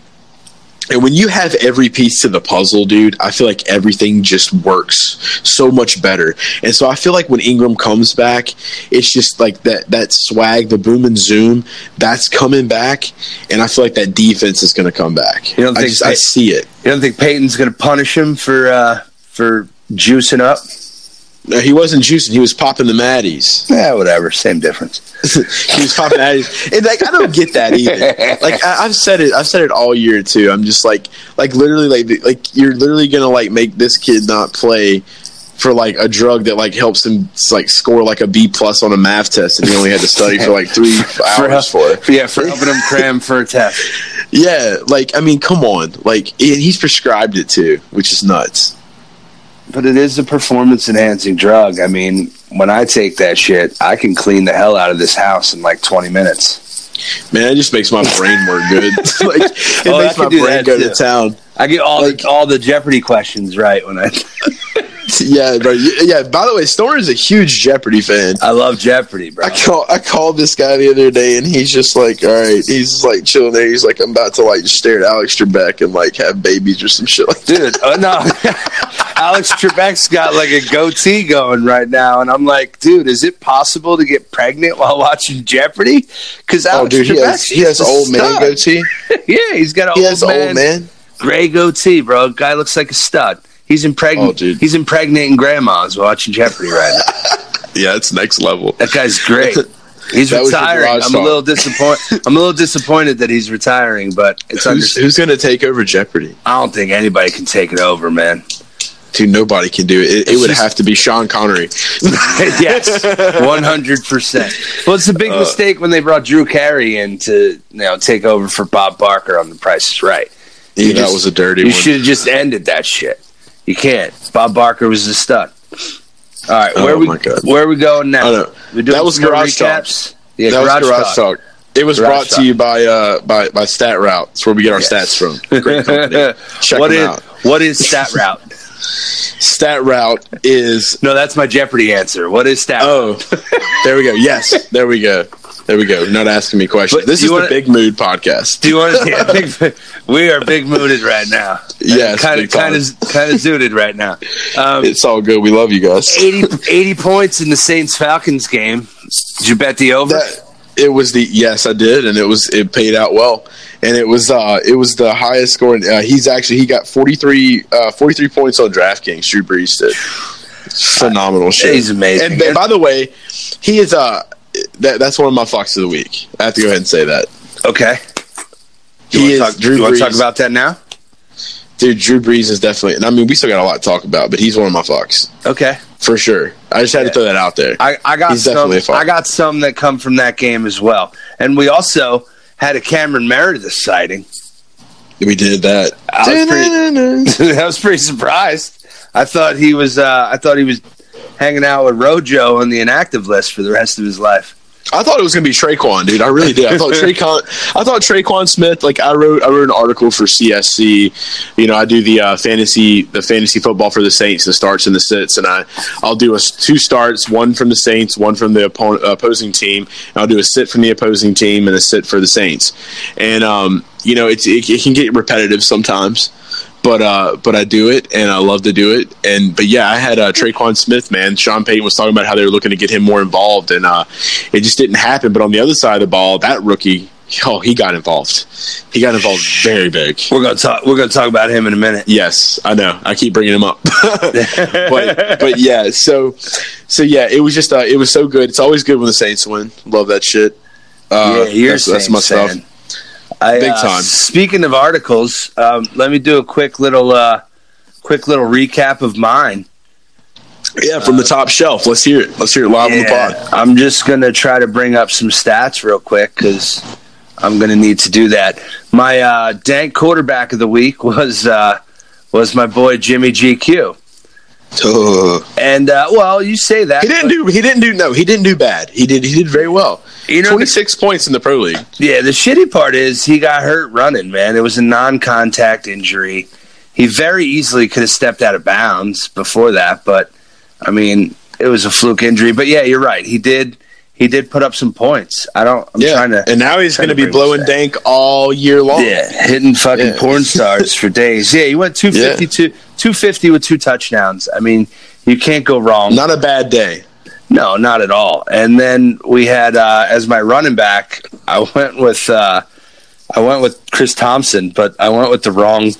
And when you have every piece to the puzzle, dude, I feel like everything just works so much better. And so I feel like when Ingram comes back, it's just like that that swag, the boom and zoom, that's coming back. And I feel like that defense is going to come back. You don't I think just I see it. You don't think Payton's going to punish him for uh, for juicing up. No, he wasn't juicing. He was popping the Maddies. Yeah, whatever. Same difference. he was popping Maddies, and like I don't get that either. Like I, I've said it. I've said it all year too. I'm just like, like literally, like like you're literally gonna like make this kid not play for like a drug that like helps him like score like a B plus on a math test, and he only had to study for like three hours for it. Yeah, for helping him cram for a test. Yeah, like I mean, come on, like and he's prescribed it too, which is nuts. But it is a performance enhancing drug. I mean, when I take that shit, I can clean the hell out of this house in like 20 minutes. Man, it just makes my brain work good. like it Oh, makes my brain go too. to town. I get all Like- the all the Jeopardy questions right when I Yeah, bro. Yeah. By the way, Stoner's a huge Jeopardy fan. I love Jeopardy, bro. I call I called this guy the other day, and he's just like, all right, he's like chilling there. He's like, I'm about to like stare at Alex Trebek and like have babies or some shit like that. Dude, oh no. Alex Trebek's got like a goatee going right now, and I'm like, dude, is it possible to get pregnant while watching Jeopardy? Because Oh, Alex dude, he has, he has old man goatee. Yeah, he's got an He old, has man, old man. gray goatee, bro. Guy looks like a stud. He's impregnant. Oh. He's impregnating grandmas watching Jeopardy right now. Yeah, it's next level. That guy's great. He's That retiring. I'm a little disappointed. I'm a little disappointed that he's retiring, but it's Who's, who's going to take over Jeopardy? I don't think anybody can take it over, man. Dude, nobody can do it. It, it would just- have to be Sean Connery. yes, one hundred percent. Well, it's a big Uh, mistake when they brought Drew Carey in to you know take over for Bob Barker on The Price is Right. Yeah, You that was a dirty You should have just ended that shit. You can't. Bob Barker was a stud. All right, where Oh, we where are we going now? We're doing That was Garage Talk. Yeah, that garage, was Garage talk. Talk. It was Garage brought Talk. to you by uh by by Stat Route. It's where we get our Yes. stats from. Great company. Check What is out. what is stat route? Stat Route is No, that's my Jeopardy answer. What is stat? oh, there we go. Yes, there we go. There we go. Not asking me questions. But this is wanna- the Big Mood podcast. Do you want to? Yeah, big, we are big mooded right now. Yes, kind of kind of kind of zooted right now. Um, It's all good. We love you guys. 80, 80 points in the Saints Falcons game. Did you bet the over? That it was the yes, I did, and it was it paid out well, and it was uh it was the highest score. Uh, he's actually he got 43, uh, 43 points on DraftKings. Drew Brees did phenomenal shit. He's amazing. And, and by the way, he is uh that that's one of my fucks of the week. I have to go ahead and say that okay. he You want to talk, Drew you wanna talk about that now? dude. Drew Brees is definitely, and I mean we still got a lot to talk about, but he's one of my fucks Okay. for sure. I just had Yeah. to throw that out there. I, I got He's some. definitely a fuck. I got some that come from that game as well, and we also had a Cameron Meredith sighting. we did that. I was pretty, I was pretty surprised. I thought he was. Uh, I thought he was hanging out with Rojo on the inactive list for the rest of his life. I thought it was gonna be Tre'Quan, dude. I really did. I thought Tre'Quan. I thought Tre'Quan Smith. Like I wrote, I wrote an article for CSC. You know, I do the uh, fantasy, the fantasy football for the Saints, the starts and the sits, and I, I'll do a two starts, one from the Saints, one from the opponent, opposing team. And I'll do a sit from the opposing team and a sit for the Saints. And um, you know, it's it, it can get repetitive sometimes. But uh, but I do it, and I love to do it. And but yeah, I had uh, Tre'Quan Smith, man. Sean Payton was talking about how they were looking to get him more involved, and uh, it just didn't happen. But on the other side of the ball, that rookie, oh, he got involved. He got involved very big. We're gonna talk. We're gonna talk about him in a minute. Yes, I know. I keep bringing him up, but but yeah. So so yeah, it was just uh, it was so good. It's always good when the Saints win. Love that shit. Uh, yeah, you're that's, that's my stuff. I, Big uh, time. Speaking of articles, um, let me do a quick little, uh, quick little recap of mine. Yeah, from the top shelf. Let's hear it. Let's hear it live on the Yeah, pod. I'm just gonna try to bring up some stats real quick because I'm gonna need to do that. My uh, dank quarterback of the week was uh, was my boy Jimmy GQ, and uh, well, you say that He didn't do. He didn't do. No, he didn't do bad. He did. He did very well. You know, Twenty six points in the pro league. Yeah, the shitty part is he got hurt running, man. It was a non contact injury. He very easily could have stepped out of bounds before that, but I mean, it was a fluke injury. But yeah, you're right. He did he did put up some points. I don't I'm yeah, trying to and now he's going to be blowing dank all year long. Yeah, hitting fucking Yeah. porn stars for days. Yeah, he went 252 250 with two touchdowns. I mean, you can't go wrong. Not a bad day. No, not at all. And then we had uh, as my running back, I went with uh, I went with Chris Thompson, but I went with the wrong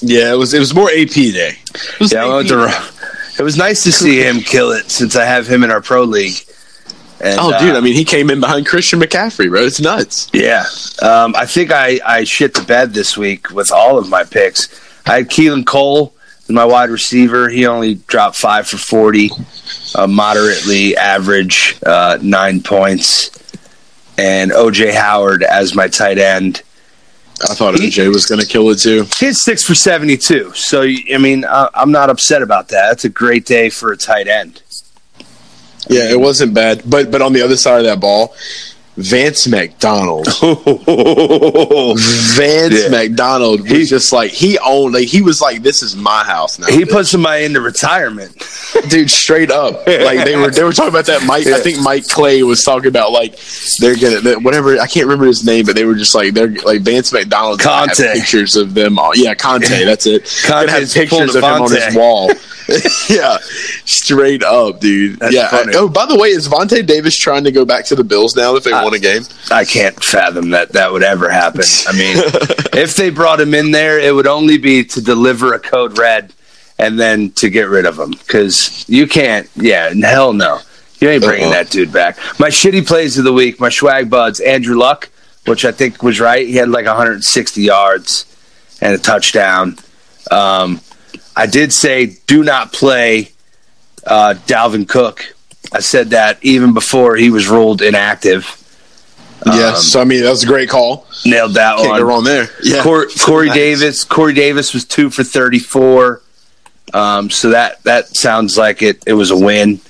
Yeah, it was. It was more AP day. It was Yeah, I went with the wrong. it was nice to see him kill it since I have him in our pro league. And, oh, uh, dude! I mean, he came in behind Christian McCaffrey, bro. It's nuts. Yeah, um, I think I, I shit the bed this week with all of my picks. I had Keelan Cole my wide receiver. He only dropped five for forty, uh, moderately average, uh, nine points, and OJ Howard as my tight end. I thought OJ was going to kill it too. He had six for seventy-two. So I mean, I, I'm not upset about that. That's a great day for a tight end. Yeah, it wasn't bad. But but on the other side of that ball, Vance McDonald. Vance Yeah. McDonald was He- just like he owned. Like he was like, "This is my house now." he put somebody into retirement. dude straight up like they were they were talking about that mike i think mike clay was talking about like they're gonna that- whatever i can't remember his name but they were just like they're like vance mcdonald Conte. pictures of them all yeah conte that's it gonna have pictures of him on his wall yeah straight up dude That's yeah funny. oh by the way is Vontae davis trying to go back to the bills now that they won a game I can't fathom that that would ever happen. I mean, if they brought him in there, it would only be to deliver a code red and then to get rid of him because you can't. Yeah, hell no, you ain't bringing Uh-uh. that dude back. My shitty plays of the week, my swag buds, Andrew Luck, which I think was right. He had like 160 yards and a touchdown. Um, I did say do not play uh, Dalvin Cook. I said that even before he was ruled inactive. yes so i mean that was a great call Nailed that can't one. go wrong there yeah Cor- Corey Nice. Davis. Corey Davis was two for thirty-four. Um, so that that sounds like it. It was a win,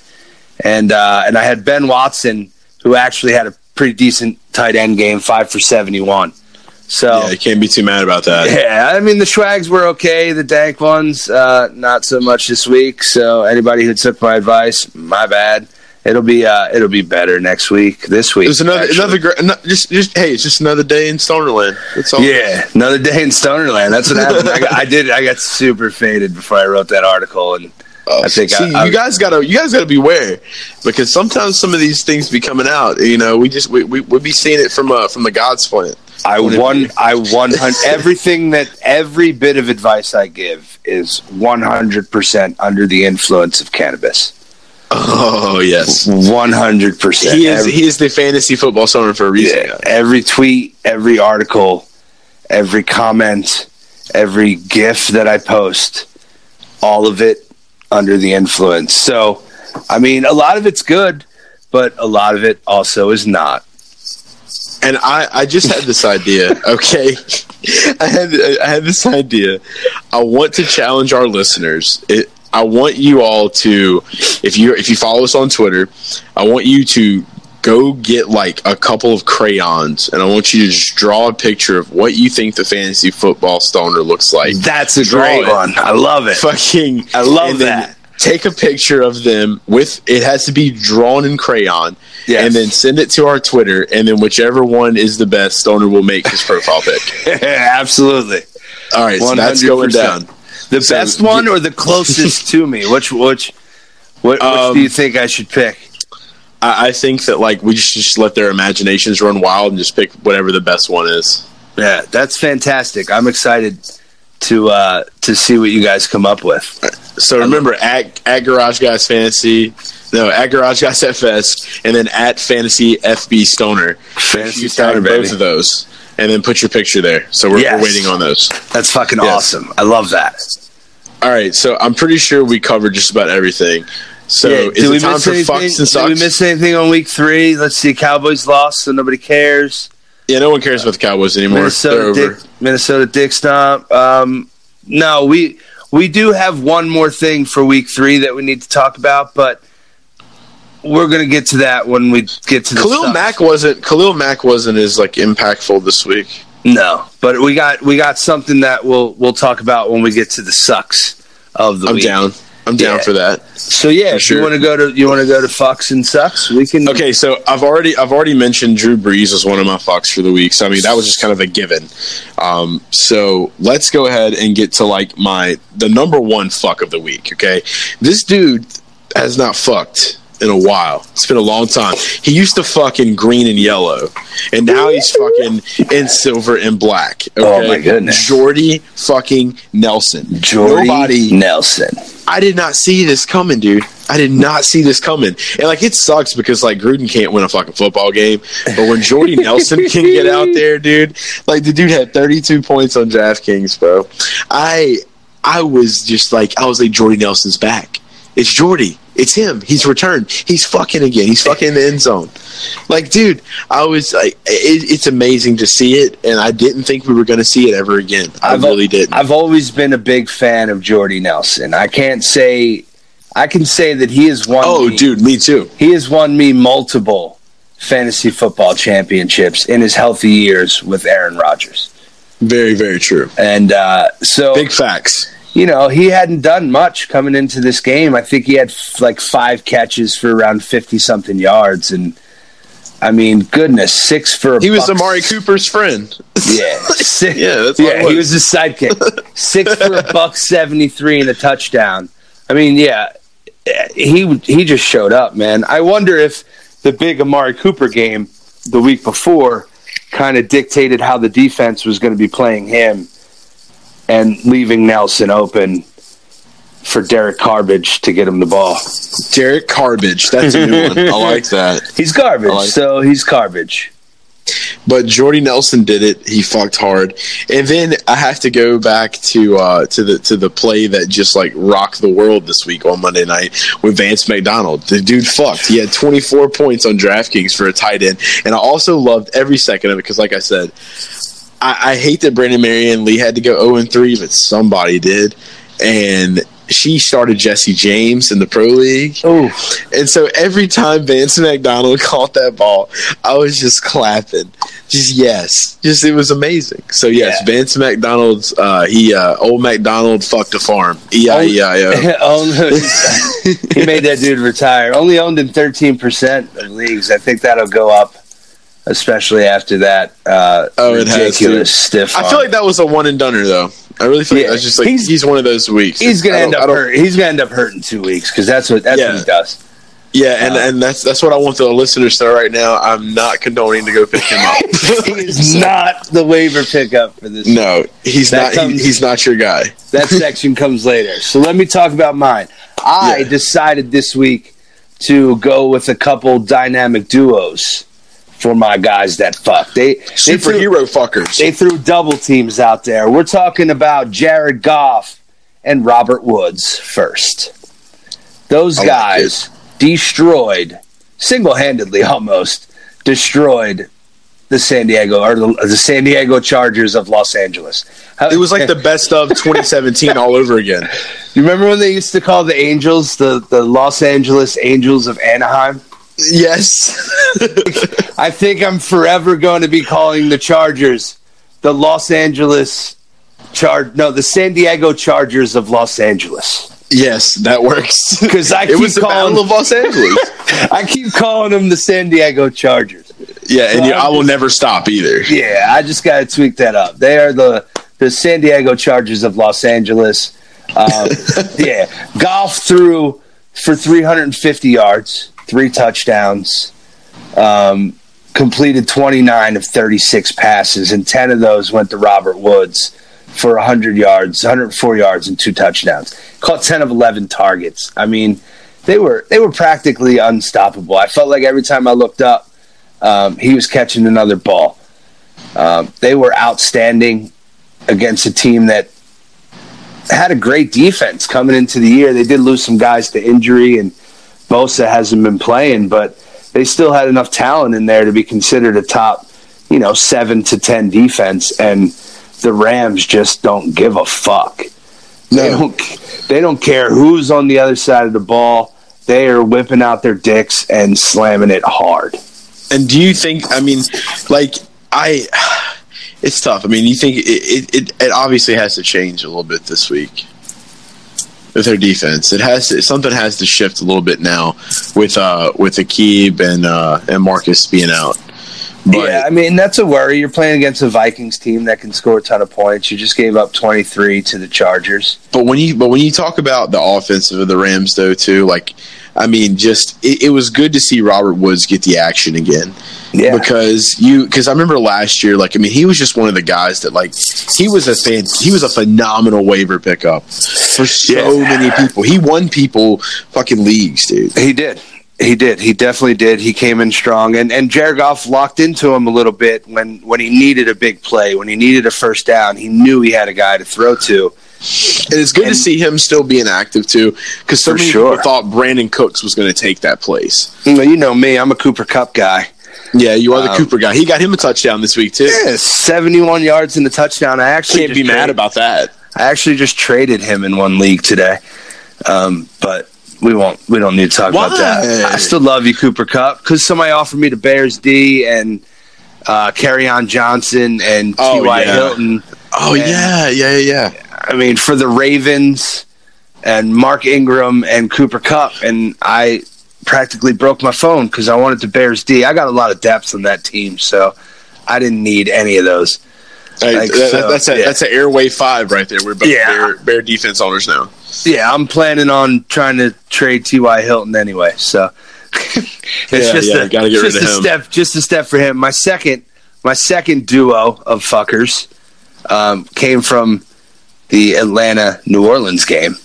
and uh, and I had Ben Watson, who actually had a pretty decent tight end game, five for seventy-one. So yeah you can't be too mad about that yeah, I mean the Schwags were okay. The Dank ones, uh, not so much this week. So anybody who took my advice, my bad. It'll be uh, it'll be better next week. This week, it was another actually. another great no, just just hey it's just another day in stonerland that's all Yeah, another day in Stonerland. That's what happened. I, got, I did. I got super faded before I wrote that article, and I think See, I, I, you guys gotta you guys gotta beware because sometimes some of these things be coming out. You know, we just we we we be seeing it from uh from the God's plan. I Would it won. be? I one hundred. Everything that every bit of advice I give is one hundred percent under the influence of cannabis. Oh yes, One hundred percent. he is he is the fantasy football stoner for a reason. Yeah, every tweet, every article, every comment, every GIF that I post, all of it under the influence. So, I mean, a lot of it's good, but a lot of it also is not. And I I just had this idea. Okay, I had I had this idea. I want to challenge our listeners. It, I want you all to, if you if you follow us on Twitter, I want you to go get like a couple of crayons, and I want you to just draw a picture of what you think the fantasy football stoner looks like. That's a Draw great it. one. I love it. Fucking, I love that. Take a picture of them with it has to be drawn in crayon, Yes. and then send it to our Twitter, and then whichever one is the best, stoner will make his profile pic. Absolutely. All right, so that's going down. The So- best one or the closest to me? Which which what, which Um, do you think I should pick? I, I think that like we should just let their imaginations run wild and just pick whatever the best one is. Yeah, that's fantastic. I'm excited to uh, to see what you guys come up with. So remember at at Garage Guys Fantasy, no at Garage Guys FS, and then at Fantasy FB Stoner. Fantasy Stoner, tag baby. both of those, and then put your picture there. So we're, Yes. we're waiting on those. That's fucking Yes. awesome. I love that. All right, so I'm pretty sure we covered just about everything. So is it time for fucks and Did we miss anything on week three? Let's see. Cowboys lost, so nobody cares. yeah, no one cares about the Cowboys anymore. Minnesota. Dick, Minnesota Dick Stomp. Um, no, we we do have one more thing for week three that we need to talk about, but we're gonna get to that when we get to the Khalil stuff. Mack wasn't Khalil Mack wasn't as like impactful this week. No, but we got we got something that we'll we'll talk about when we get to the sucks of the I'm week. down. I'm down Yeah. for that. So yeah, if sure. you want to go to you want to go to fucks and sucks, we can. Okay, so I've already I've already mentioned Drew Brees was one of my fucks for the week. So I mean that was just kind of a given. Um, so let's go ahead and get to like my the number one fuck of the week. Okay, this dude has not fucked in a while. It's been a long time. He used to fucking green and yellow, and now he's fucking in silver and black. Oh, my goodness. Jordy fucking Nelson. Jordy Nobody. Nelson. I did not see this coming, dude. I did not see this coming. And like it sucks because like Gruden can't win a fucking football game. But when Jordy Nelson can get out there, dude, like the dude had 32 points on DraftKings, bro. I I was just like I was like Jordy Nelson's back. It's Jordy. It's him. He's returned. He's fucking again. He's fucking in the end zone. Like, dude, I was like, it, it's amazing to see it, and I didn't think we were going to see it ever again. I I've, really didn't. I've always been a big fan of Jordy Nelson. I can't say, I can say that he has won. oh, me, dude, me too. he has won me multiple fantasy football championships in his healthy years with Aaron Rodgers, Very, very true. and uh, so Big facts. You know, he hadn't done much coming into this game. I think he had f- like five catches for around 50 something yards. And I mean, goodness, six for a He was buck- Amari Cooper's friend. Yeah. Six, Yeah, that's yeah, he was. was his sidekick. Six for a buck 73 and a touchdown. I mean, yeah, he, he just showed up, man. I wonder if the big Amari Cooper game the week before kind of dictated how the defense was going to be playing him and leaving Nelson open for Derek Carbage to get him the ball. Derek Carbage. That's a new one. I like that. He's garbage, like- so he's garbage. But Jordy Nelson did it. He fucked hard. And then I have to go back to uh, to the to the play that just like rocked the world this week on Monday night with Vance McDonald. The dude fucked. He had 24 points on DraftKings for a tight end, and I also loved every second of it because, like I said, I, I hate that Brandon Marion Lee had to go 0 3, but somebody did, and she started Jesse James in the pro league. Oh, And so every time Vance McDonald caught that ball, I was just clapping. Just yes. Just it was amazing. So yes, Yeah. Vance McDonald's uh he uh old McDonald fucked a farm. E I E I O. He made that dude retire. Only owned in 13% of leagues. I think that'll go up, especially after that uh, Oh, ridiculous stiff. I feel like that was a one and doneer though. I really feel like Yeah. that's just like He's- he's, one of those weeks. he's gonna end up hurt. He's gonna end up hurting two weeks because that's what that's Yeah. what he does. Yeah, and, and that's that's what I want the listeners to know right now. I'm not condoning to go pick him up. he is not the waiver pickup for this. no, he's That not. he- he's not your guy. That section comes later. So let me talk about mine. I Yeah. decided this week to go with a couple dynamic duos for my guys that fuck. They they threw, Superhero fuckers. they threw double teams out there. We're talking about Jared Goff and Robert Woods first. Those I like guys destroyed single-handedly almost destroyed the San Diego or the, the San Diego Chargers of Los Angeles. How- It was like the best of 2017 all over again. You remember when they used to call the Angels the, the Los Angeles Angels of Anaheim? Yes. I think I'm forever going to be calling the Chargers the Los Angeles Char no, the San Diego Chargers of Los Angeles. yes, that works. Because I it keep was the calling- Battle of Los Angeles. I keep calling them the San Diego Chargers. yeah, and you, I will never stop either. Yeah, I just got to tweak that up. They are the the San Diego Chargers of Los Angeles. Um, yeah, Goff threw for 350 yards, three touchdowns, um, completed 29 of 36 passes, and 10 of those went to Robert Woods for 100 yards, 104 yards, and two touchdowns. Caught 10 of 11 targets. I mean, they were they were practically unstoppable. I felt like every time I looked up, um, he was catching another ball. Um, they were outstanding against a team that had a great defense coming into the year. They did lose some guys to injury, and Bosa hasn't been playing, but they still had enough talent in there to be considered a top, you know, seven to ten defense. And the Rams just don't give a fuck. They don't. They don't care who's on the other side of the ball. They are whipping out their dicks and slamming it hard. And do you think? I mean, like I, it's tough. I mean, you think it, it, it obviously has to change a little bit this week with their defense. It has to, something has to shift a little bit now with uh with Aqib and uh and Marcus being out. But yeah, I mean that's a worry. You're playing against a Vikings team that can score a ton of points. You just gave up 23 to the Chargers. but when you but when you talk about the offensive of the Rams though too, like I mean, just it, it was good to see Robert Woods get the action again. Yeah. because you because I remember last year, like I mean, he was just one of the guys that like he was a fan, he was a phenomenal waiver pickup for so Yeah. many people. He won people fucking leagues, dude. He did. He did. He definitely did. He came in strong, and and Jared Goff locked into him a little bit when when he needed a big play, when he needed a first down. He knew he had a guy to throw to. And it's good to see him still being active too, because so many sure. people thought Brandin Cooks was going to take that place. You know, you know me. I'm a Cooper Kupp guy. Yeah, you are the Um, Cooper guy. He got him a touchdown this week too. Yeah, 71 yards in the touchdown. I actually Can't be mad traded- about that. I actually just traded him in one league today, um, but we won't. We don't need to talk about that. I still love you, Cooper Kupp, because somebody offered me the Bears D and uh, Kerryon Johnson and Oh, T.Y. yeah. Hilton. Oh And- yeah, yeah, yeah. I mean, for the Ravens and Mark Ingram and Cooper Kupp, and I practically broke my phone because I wanted the Bears D. I got a lot of depth on that team, so I didn't need any of those. Like, that- so, that's a yeah. that's an airway five right there. We're both Yeah. bear, bear defense owners now. Yeah, I'm planning on trying to trade T.Y. Hilton anyway, so it's Yeah, just yeah, a, just a step, just a step for him. My second, my second duo of fuckers um, came from the Atlanta New Orleans game,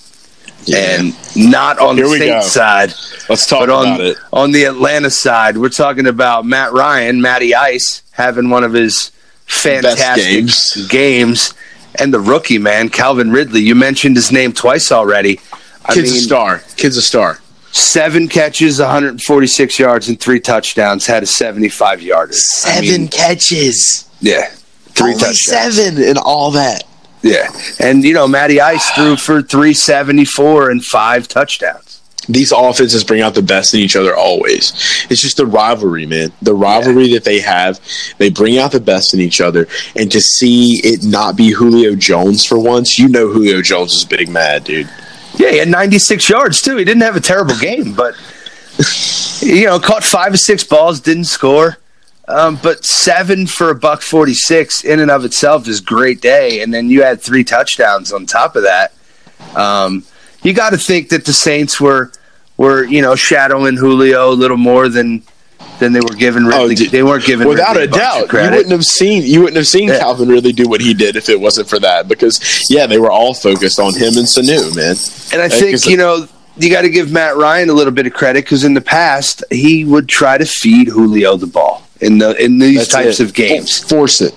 and not on Here the we Saints go. side. Let's talk But on, about it. on the Atlanta side, we're talking about Matt Ryan, Matty Ice, having one of his fantastic games. games, and the rookie man, Calvin Ridley. You mentioned his name twice already. I Kid's a star. Kid's a star. seven catches, 146 yards, and three touchdowns. Had a 75 yarder. I mean, catches. yeah, three touchdowns. seven and all that. Yeah, and you know Matty Ice threw for 374 and five touchdowns. These offenses bring out the best in each other always. It's just the rivalry, man. The rivalry that they have, they bring out the best in each other. And to see it not be Julio Jones for once, you know Julio Jones is big mad, dude. Yeah, he had 96 yards too. He didn't have a terrible game, but you know, caught five or six balls, didn't score. Um, but seven for a buck 46 in and of itself is great day. And then you had three touchdowns on top of that. Um, you got to think that the Saints were were you know shadowing Julio a little more than than they were giving Ridley. Oh, they weren't giving Without Ridley a doubt, you wouldn't have seen you wouldn't have seen Yeah. Calvin really do what he did if it wasn't for that. Because yeah, they were all focused on him and Sanu, man. And I think you know you got to give Matt Ryan a little bit of credit because in the past he would try to feed Julio the ball in the in these That's types it. of games. force it.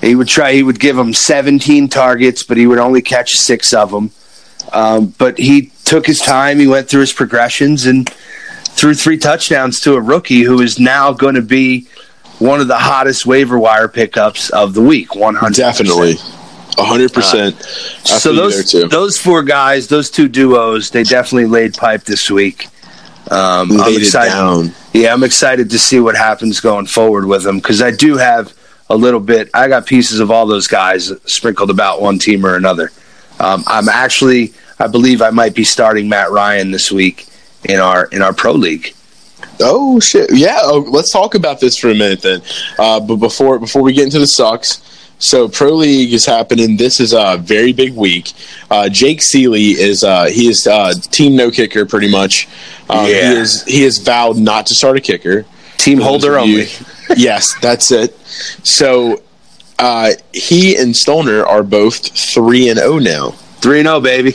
He would try. He would give him 17 targets, but he would only catch six of them. Um, but he took his time. He went through his progressions and threw three touchdowns to a rookie who is now going to be one of the hottest waiver wire pickups of the week. 100 Definitely, hundred percent. so those those four guys, those two duos, they definitely laid pipe this week. Um, I'm laid it excited. down. Yeah, I'm excited to see what happens going forward with them because I do have a little bit. I got pieces of all those guys sprinkled about one team or another. Um, I'm actually, I believe I might be starting Matt Ryan this week in our in our pro league. Oh shit! Yeah, oh, let's talk about this for a minute then. Uh, but before before we get into the sucks, so pro league is happening. This is a very big week. Uh, Jake Seeley is uh, he is uh, team no kicker pretty much. Um, Yeah. He is he has vowed not to start a kicker. Team holder only. yes, that's it. So uh, he and Stoner are both three and zero now. Three and zero, baby.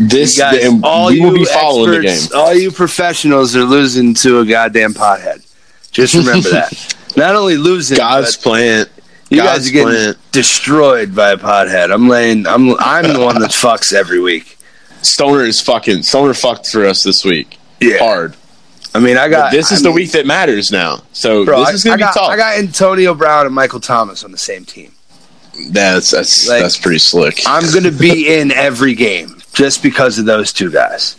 This You guys, and all we you will be following the game. experts, all you professionals are losing to a goddamn pothead. Just remember that. Not only losing, God's but plant. You God's guys are getting plan. destroyed by a pothead. I'm laying. I'm. I'm the one that fucks every week. Stoner is fucking Stoner fucked for us this week. Yeah. Hard. I mean, I got. But this is I the mean, week that matters now. So Bro, this I, is gonna I be got, tough. I got Antonio Brown and Michael Thomas on the same team. that's that's Like- that's pretty slick. I'm going to be in every game just because of those two guys.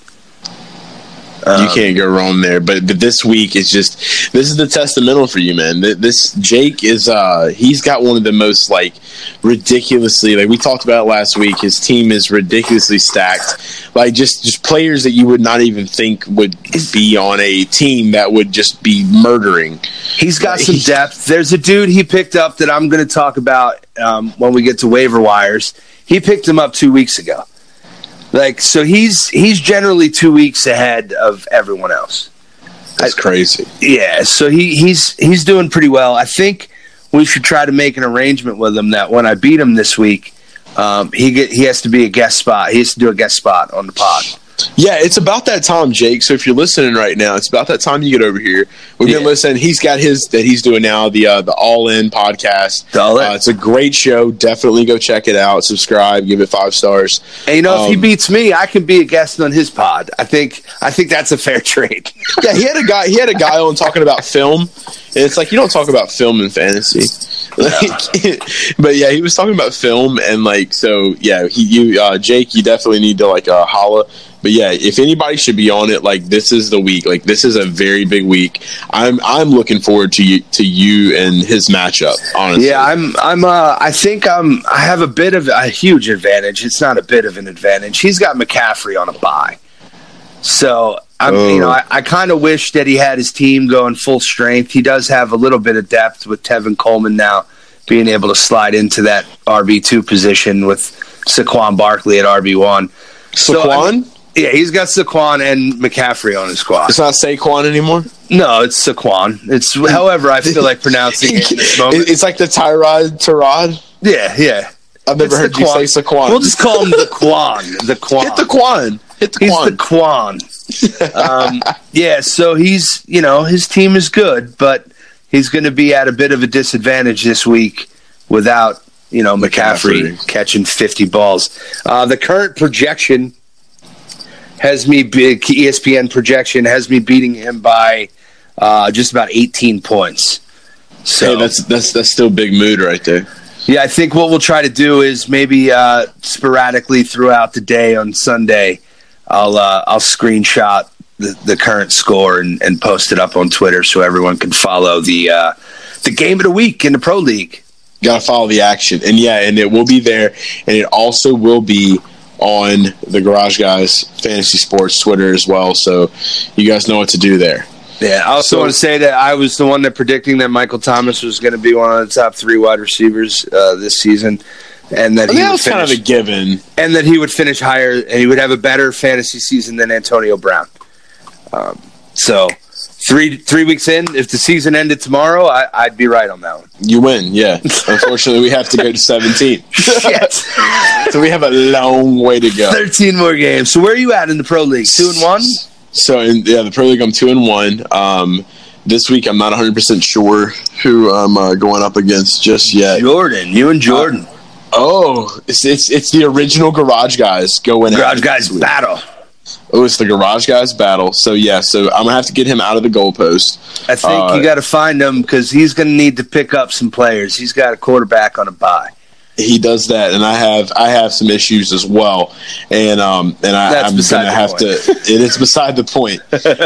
You can't go wrong there. But but this week is just this is the testamental for you, man. This Jake is uh he's got one of the most like ridiculously like we talked about last week. His team is ridiculously stacked. Like just just players that you would not even think would be on a team that would just be murdering. He's got some depth. There's a dude he picked up that I'm going to talk about um, when we get to waiver wires. He picked him up two weeks ago. Like so, he's he's generally two weeks ahead of everyone else. That's crazy. Yeah, so he he's he's doing pretty well. I think we should try to make an arrangement with him that when I beat him this week, um, he get he has to be a guest spot. He has to do a guest spot on the pod. Yeah, it's about that time, Jake. So if you're listening right now, it's about that time you get over here. We've been Yeah. listening. He's got his that he's doing now, the uh, the All In podcast. All In. Uh, it's a great show. Definitely go check it out. Subscribe, give it five stars. And you know, if he Um, beats me, I can be a guest on his pod. I think I think that's a fair trade. Yeah, he had a guy. He had a guy on talking about film, and it's like you don't talk about film and fantasy. Like, but yeah, he was talking about film, and like so. Yeah, he you uh, Jake, you definitely need to like uh, holla. But yeah, if anybody should be on it, like this is the week. Like this is a very big week. I'm I'm looking forward to you to you and his matchup. Honestly, Yeah, I'm. I'm. Uh, I think I'm. I have a bit of a huge advantage. It's not a bit of an advantage. He's got McCaffrey on a bye, so I'm. Oh. You know, I, I kind of wish that he had his team going full strength. He does have a little bit of depth with Tevin Coleman now being able to slide into that RB two position with Saquon Barkley at RB one. Saquon. Yeah, he's got Saquon and McCaffrey on his squad. it's not Saquon anymore. No, it's Saquon. It's however I feel like pronouncing it in this moment. It's like the Tyrod Tyrod. Yeah, yeah. I've never It's heard you say Saquon. We'll just call him the Quan. The Quan. hit the Quan. Hit the Quan. He's the Quan. um, yeah, so he's you know his team is good, but he's going to be at a bit of a disadvantage this week without you know McCaffrey, McCaffrey. catching fifty balls. Uh, the current projection has me big E ESPN projection has me beating him by uh, just about eighteen points. So Hey, that's that's that's still big mood right there. yeah, I think what we'll try to do is maybe uh, sporadically throughout the day on Sunday, I'll uh, I'll screenshot the, the current score and, and post it up on Twitter so everyone can follow the uh, the game of the week in the pro league. Got to follow the action, and yeah, and it will be there, and it also will be on the Garage Guys Fantasy Sports Twitter as well. So you guys know what to do there. Yeah, I also So- want to say that I was the one that predicting that Michael Thomas was going to be one of the top three wide receivers uh, this season, and that I he mean, that would was kind of finish, a given. and that he would finish higher and he would have a better fantasy season than Antonio Brown. Um, so three three weeks in, if the season ended tomorrow, I, I'd be right on that one. You win, yeah. Unfortunately, we have to go to 17. Shit. so we have a long way to go. Thirteen more games. So where are you at in the pro league? Two and one. So in yeah, the Pro League, I'm two and one. Um, this week, I'm not 100 percent sure who I'm uh, going up against just yet. Jordan, you and Jordan. Oh, it's it's, it's the original Garage Guys going Garage guys battle. Oh, it's the Garage Guys battle. So yeah, so I'm gonna have to get him out of the goalpost. I think Uh, you got to find him because he's to need to pick up some players. He's got a quarterback on a bye. He does that, and I have I have some issues as well, and um and I, i'm beside gonna have point. to. It is beside the point,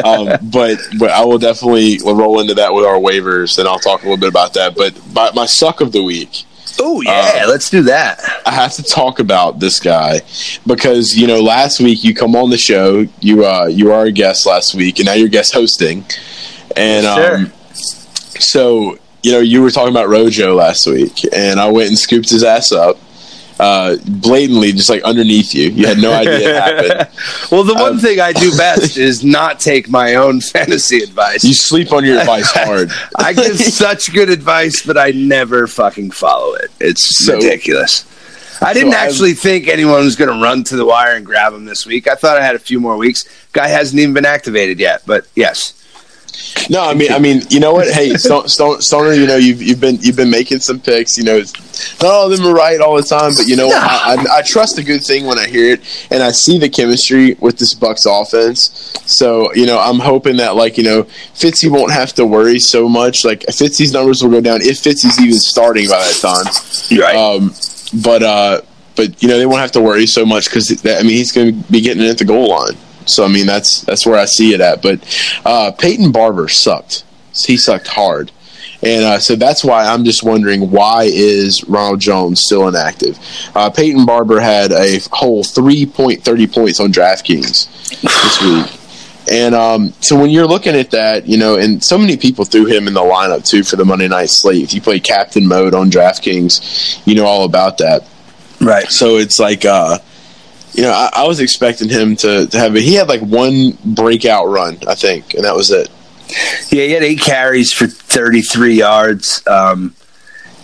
um, but but I will definitely roll into that with our waivers, and I'll talk a little bit about that. But my, my suck of the week. Oh yeah, let's do that. I have to talk about this guy because you know last week you come on the show, you uh you are a guest last week, and now you're guest hosting, and Sure. um, so you know you were talking about Rojo last week, and I went and scooped his ass up. Uh, blatantly, just like underneath you, you had no idea it happened. Well, the one Um, thing I do best is not take my own fantasy advice. You sleep on your advice hard. I give such good advice, but I never fucking follow it. It's So- ridiculous. I didn't So I've- actually think anyone was going to run to the wire and grab him this week. I thought I had a few more weeks. Guy hasn't even been activated yet, but yes. No, I mean, I mean, you know what? Hey, Stone, Stone, Stoner, you know, you've you've been you've been making some picks. You know, not all of them are right all the time, but you know, I, I, I trust a good thing when I hear it, and I see the chemistry with this Bucs offense. So, you know, I'm hoping that like you know, Fitzy won't have to worry so much. Like Fitzy's numbers will go down if Fitzy's even starting by that time. Right. Um, but uh, but you know, they won't have to worry so much because I mean, he's going to be getting it at the goal line. So I mean, that's that's where I see it at. But uh, Peyton Barber sucked. He sucked hard. And uh, so that's why I'm just wondering why is Ronald Jones still inactive? Uh, Peyton Barber had a whole 3.30 points on DraftKings this week. And um, so when you're looking at that, you know, and so many people threw him in the lineup too for the Monday night slate. If you play captain mode on DraftKings, you know all about that. Right. So it's like, uh, you know, I, I was expecting him to, to have it. He had like one breakout run, I think, and that was it. Yeah, he had eight carries for 33 yards. Um,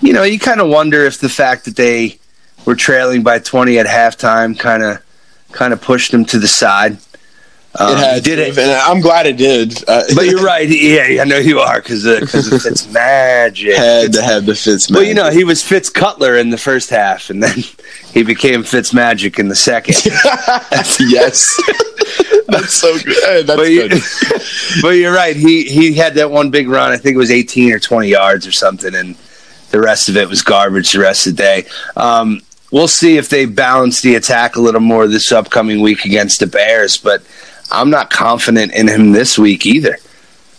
you know, you kind of wonder if the fact that they were trailing by 20 at halftime kind of kind of pushed them to the side. Um, it had did it, and I'm glad it did. Uh, but you're right. Yeah, I know you are because because of Fitz magic. had to have the Fitz. Well, you know, he was Fitz Cutler in the first half, and then he became Fitz Magic in the second. yes, that's so good. Hey, that's but, you, good. but you're right. He he had that one big run. I think it was 18 or 20 yards or something, and the rest of it was garbage. The rest of the day. Um, we'll see if they balance the attack a little more this upcoming week against the Bears, but I'm not confident in him this week either.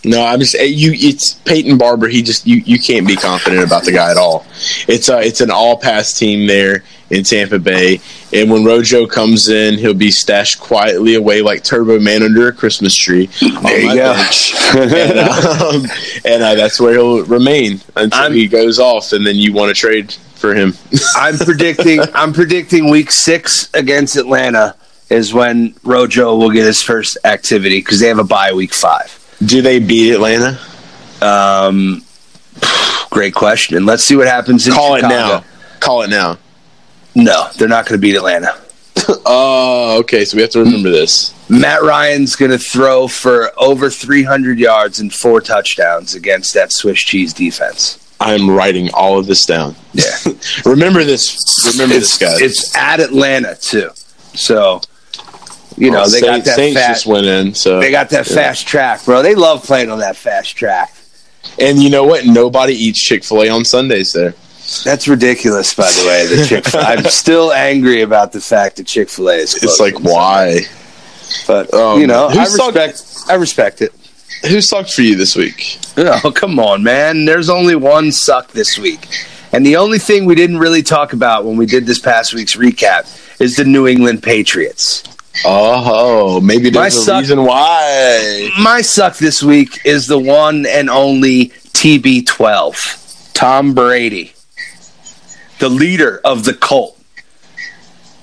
No, I'm just you. It's Peyton Barber. He just you. You can't be confident about the guy at all. It's a it's an all pass team there in Tampa Bay, and when Rojo comes in, he'll be stashed quietly away like Turbo Man under a Christmas tree. There you go. and um, and uh, that's where he'll remain until I'm- he goes off, and then you want to trade for him. I'm predicting. I'm predicting week six against Atlanta is when Rojo will get his first activity because they have a bye week five. Do they beat Atlanta? Um, great question. Let's see what happens. In Call it now. Call it now. No, they're not going to beat Atlanta. Oh, okay. So we have to remember this. Matt Ryan's going to throw for over 300 yards and four touchdowns against that Swiss cheese defense. I'm writing all of this down. Yeah. remember this. Remember it's, this, guys. it's at Atlanta too, so you know Well, they Saint- got that Saints fast. just went in, so They got that yeah. fast track, bro. They love playing on that fast track. And you know what? Nobody eats Chick Fil A on Sundays there. That's ridiculous, by the way. The Chick. I'm still angry about the fact that Chick Fil A is. It's like why? But Um, you know, I sucked- respect. I respect it. Who sucked for you this week? Oh, come on, man. There's only one suck this week. And the only thing we didn't really talk about when we did this past week's recap is the New England Patriots. Oh, maybe My there's a suck- reason why. My suck this week is the one and only TB12, Tom Brady, the leader of the cult.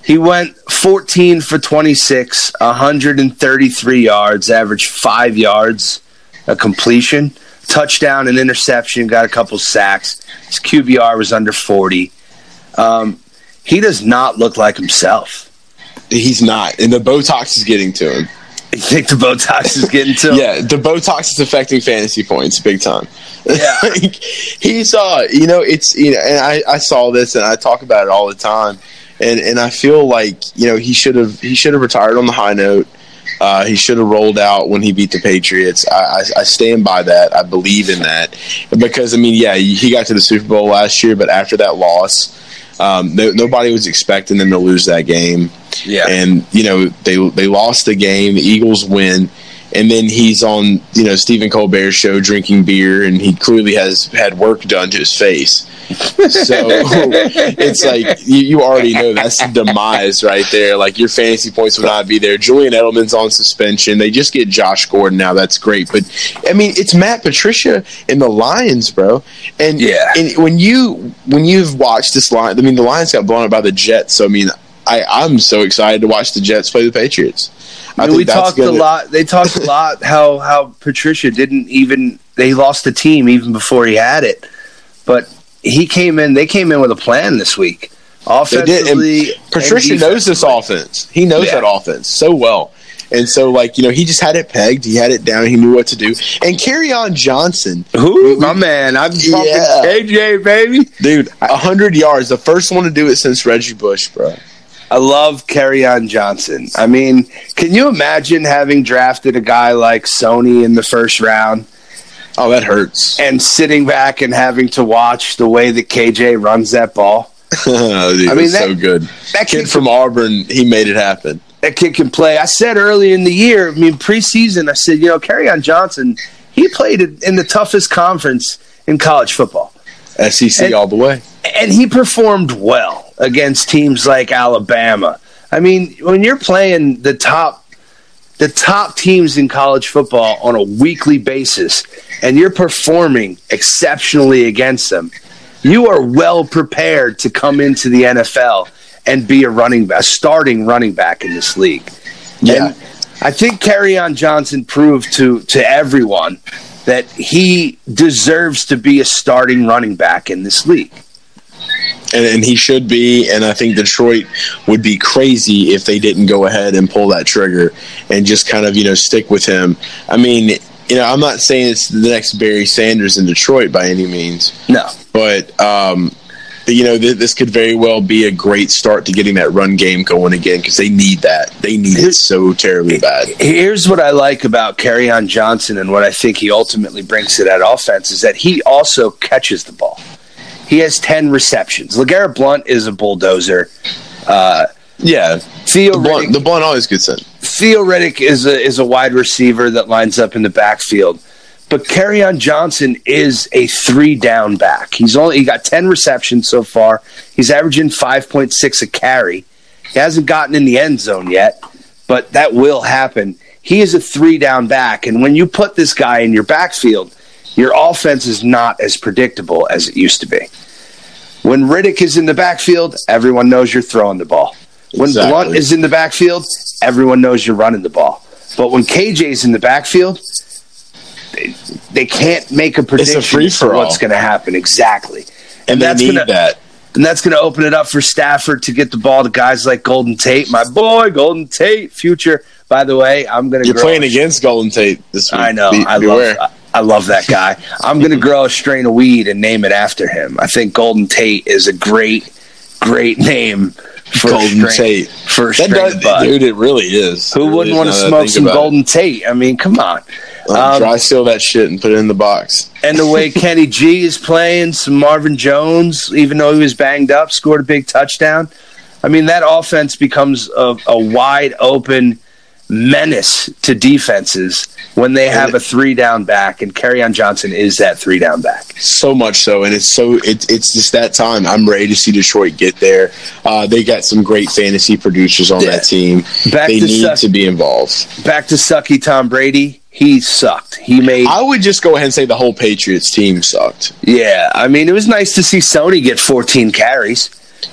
He went 14 for 26, 133 yards, averaged five yards a completion, touchdown and interception, got a couple sacks. His QBR was under 40. Um, he does not look like himself. He's not, and the Botox is getting to him. You think the Botox is getting to him? Yeah, the Botox is affecting fantasy points big time. Yeah. Like, he's uh, you know, it's you know, and I, I saw this and I talk about it all the time, and and I feel like you know he should have he should have retired on the high note. Uh, he should have rolled out when he beat the Patriots. I, I, I stand by that. I believe in that because I mean, yeah, he got to the Super Bowl last year, but after that loss, um, no, nobody was expecting them to lose that game Yeah. and you know they they lost the game. The Eagles win, and then he's on you know Stephen Colbert's show drinking beer, and he clearly has had work done to his face. So it's like you, you already know that's the demise right there. Like your fantasy points will not be there. Julian Edelman's on suspension. They just get Josh Gordon now. That's great, but I mean it's Matt Patricia and the Lions, bro. And Yeah. and when you when you've watched this line, I mean the Lions got blown up by the Jets. So I mean I, I'm so excited to watch the Jets play the Patriots. I mean, we talked a gonna- lot. They talked a lot how how Patricia didn't even they lost the team even before he had it, but he came in. They came in with a plan this week. Offensively, Patricia knows this offense. He knows Yeah. that offense so well. And so, like, you know, he just had it pegged. He had it down. He knew what to do. And Kerryon Johnson, Who, my man? I'm talking Yeah. KJ, baby. dude, 100 yards. The first one to do it since Reggie Bush, bro. I love on Johnson. I mean, can you imagine having drafted a guy like Sony in the first round Oh, that hurts. and sitting back and having to watch the way that KJ runs that ball? Dude, I mean, that- so good. That Kid kid from Auburn, he made it happen. that kid can play. I said early in the year, I mean preseason, I said, you know, on Johnson, he played in the toughest conference in college football. SEC and, all the way. And he performed well against teams like Alabama. I mean, when you're playing the top the top teams in college football on a weekly basis and you're performing exceptionally against them, you are well prepared to come into the NFL and be a running a starting running back in this league. Yeah. And I think Kerryon Johnson proved to to everyone that he deserves to be a starting running back in this league. And, and, he should be. And I think Detroit would be crazy if they didn't go ahead and pull that trigger and just kind of you know stick with him. I mean, you know, I'm not saying it's the next Barry Sanders in Detroit by any means. No, but um, you know, th- this could very well be a great start to getting that run game going again because they need that. They need it so terribly bad. Here's what I like about Kerryon Johnson and what I think he ultimately brings to that offense is that he also catches the ball. He has 10 receptions. LeGarrette Blunt is a bulldozer. Uh, yeah. Theo the Blunt, Riddick, the Blunt always gets in. Theo Riddick is a, is a wide receiver that lines up in the backfield. But Kerryon Johnson is a three down back. He's only he got ten receptions so far. He's averaging five point six a carry. He hasn't gotten in the end zone yet, but that will happen. He is a three down back, and when you put this guy in your backfield, your offense is not as predictable as it used to be. When Riddick is in the backfield, everyone knows you're throwing the ball. When exactly. Blunt is in the backfield, everyone knows you're running the ball. But when KJ's in the backfield, they, can't make a prediction a for what's going to happen exactly, and, and that's gonna, that. And that's going to open it up for Stafford to get the ball to guys like Golden Tate, my boy, Golden Tate, future. By the way, I'm going to. You're playing against Golden Tate this week. I know. Be, I beware. love. I love that guy. I'm going to grow a strain of weed and name it after him. I think Golden Tate is a great, great name for Golden Tate. For that does, dude, it really is. Who it wouldn't really want to smoke some Golden it. Tate? I mean, come on. Um, dry seal that shit and put it in the box. And the way Kenny G is playing, some Marvin Jones, even though he was banged up, scored a big touchdown. I mean, that offense becomes a, a wide open menace to defenses when they have a three down back, and Kerryon Johnson is that three down back. So much so, and it's so it, it's just that time. I'm ready to see Detroit get there. Uh, they got some great fantasy producers on yeah. that team. Back they need suck, to be involved. Back to sucky Tom Brady. He sucked. He made. I would just go ahead and say the whole Patriots team sucked. Yeah, I mean, it was nice to see Sony get 14 carries.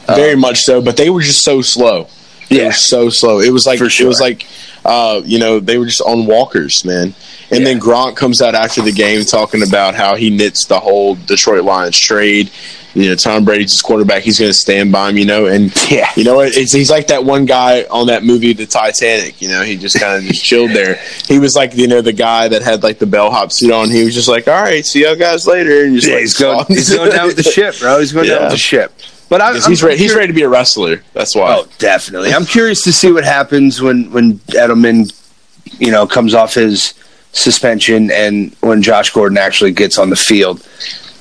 Very um, much so, but they were just so slow. They yeah, so slow. It was like sure. it was like uh, you know, they were just on walkers, man. And yeah. then Gronk comes out after the game talking about how he knits the whole Detroit Lions trade. You know, Tom Brady's his quarterback. He's going to stand by him, you know. And, yeah. you know, it's, he's like that one guy on that movie, The Titanic. You know, he just kind of just chilled there. He was like, you know, the guy that had like the bellhop suit on. He was just like, all right, see y'all guys later. And just yeah, like, he's, going, he's going down with the ship, bro. He's going yeah. down with the ship. But I, he's ready. He's ready to be a wrestler. That's why. Oh, definitely. I'm curious to see what happens when when Edelman, you know, comes off his suspension and when Josh Gordon actually gets on the field.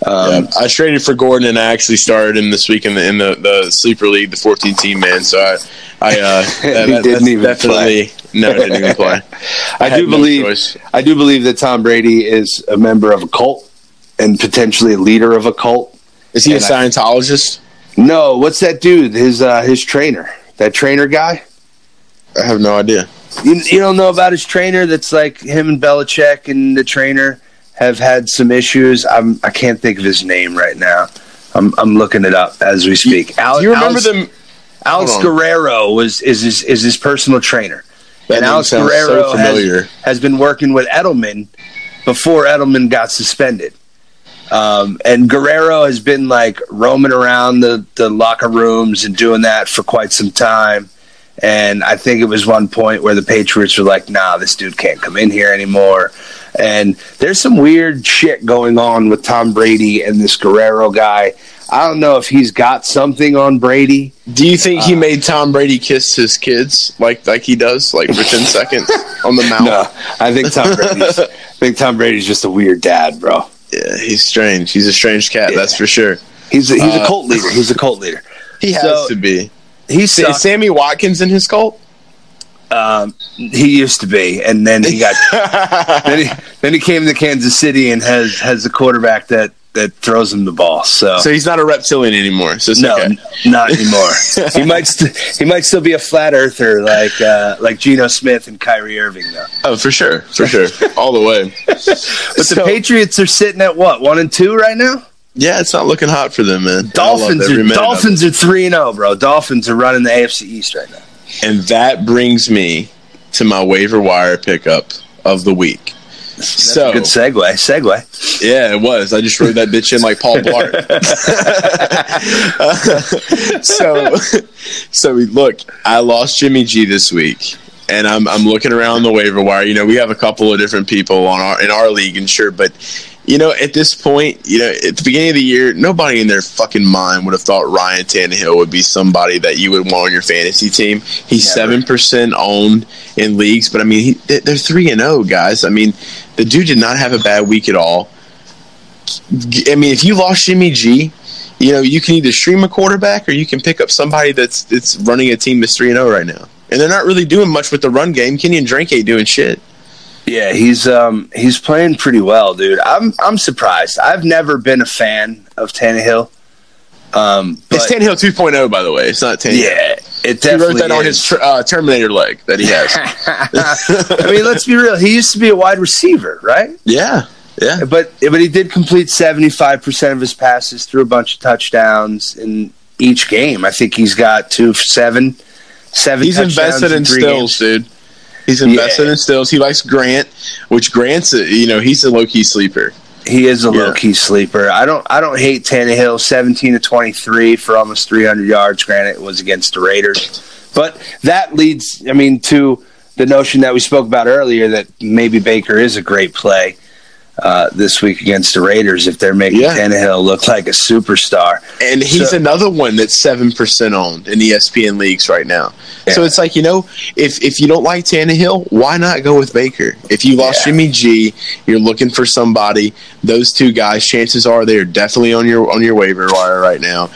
Um, yeah, I traded for Gordon and I actually started him this week in the in the, the sleeper league, the 14 team man. So I, I uh, that, didn't even definitely play. no, didn't even play. I, I do believe I do believe that Tom Brady is a member of a cult and potentially a leader of a cult. Is he and a Scientologist? I, no, what's that dude? His uh, his trainer, that trainer guy. I have no idea. You, you don't know about his trainer? That's like him and Belichick and the trainer have had some issues. I'm I can't think of his name right now. I'm I'm looking it up as we speak. Al, Do you remember Alex, them? Alex Guerrero was is his is his personal trainer, that and Alex Guerrero so has, has been working with Edelman before Edelman got suspended. Um, and Guerrero has been like roaming around the, the locker rooms and doing that for quite some time. And I think it was one point where the Patriots were like, nah, this dude can't come in here anymore. And there's some weird shit going on with Tom Brady and this Guerrero guy. I don't know if he's got something on Brady. Do you think he uh, made Tom Brady kiss his kids like like he does, like for ten seconds on the mouth? No, I think Tom Brady's. I think Tom Brady's just a weird dad, bro. Yeah, he's strange. He's a strange cat, yeah. that's for sure. He's a, he's uh, a cult leader. He's a cult leader. He has so, to be. He's Sammy Watkins in his cult. Um, he used to be, and then he got then he then he came to Kansas City and has has a quarterback that that throws him the ball. So, So he's not a reptilian anymore. So it's no, okay. n- not anymore. he might st- he might still be a flat earther like uh, like Geno Smith and Kyrie Irving though. Oh, for sure, for sure, all the way. But So- the Patriots are sitting at what one and two right now. Yeah, it's not looking hot for them, man. Dolphins are minute of it. Dolphins are three and zero, bro. Dolphins are running the AFC East right now. And that brings me to my waiver wire pickup of the week. That's so a good segue. Segue. Yeah, it was. I just wrote that bitch in like Paul Blart. so, so look, I lost Jimmy G this week, and I'm I'm looking around the waiver wire. You know, we have a couple of different people on our in our league, and sure, but you know, at this point, you know, at the beginning of the year, nobody in their fucking mind would have thought Ryan Tannehill would be somebody that you would want on your fantasy team. He's seven percent owned in leagues, but I mean, he, they- they're three and zero guys. I mean, the dude did not have a bad week at all. I mean, if you lost Jimmy G, you know you can either stream a quarterback or you can pick up somebody that's that's running a team that's three and zero right now, and they're not really doing much with the run game. Kenyan Drake ain't doing shit. Yeah, he's um he's playing pretty well, dude. I'm I'm surprised. I've never been a fan of Tannehill. Um, but it's Tannehill 2.0, by the way. It's not Tannehill. yeah, it He wrote definitely that on his tr- uh, Terminator leg that he has. I mean, let's be real. He used to be a wide receiver, right? yeah, yeah. But but he did complete seventy five percent of his passes, threw a bunch of touchdowns in each game. I think he's got two seven, seven. He's invested in three Stills, games. dude. He's invested Yeah. in Stills. He likes Grant, which Grant's a, you know he's a low key sleeper. He is a Yeah. low key sleeper. I don't I don't hate Tannehill. Seventeen to twenty three for almost three hundred yards. Granted, it was against the Raiders, but that leads. I mean, to the notion that we spoke about earlier that maybe Baker is a great play uh, this week against the Raiders if they're making Yeah. Tannehill look like a superstar. And he's So- another one that's seven percent owned in ESPN leagues right now. So it's like you know, if if you don't like Tannehill, why not go with Baker? If you lost Yeah. Jimmy G, you're looking for somebody. Those two guys, chances are they are definitely on your on your waiver wire right now.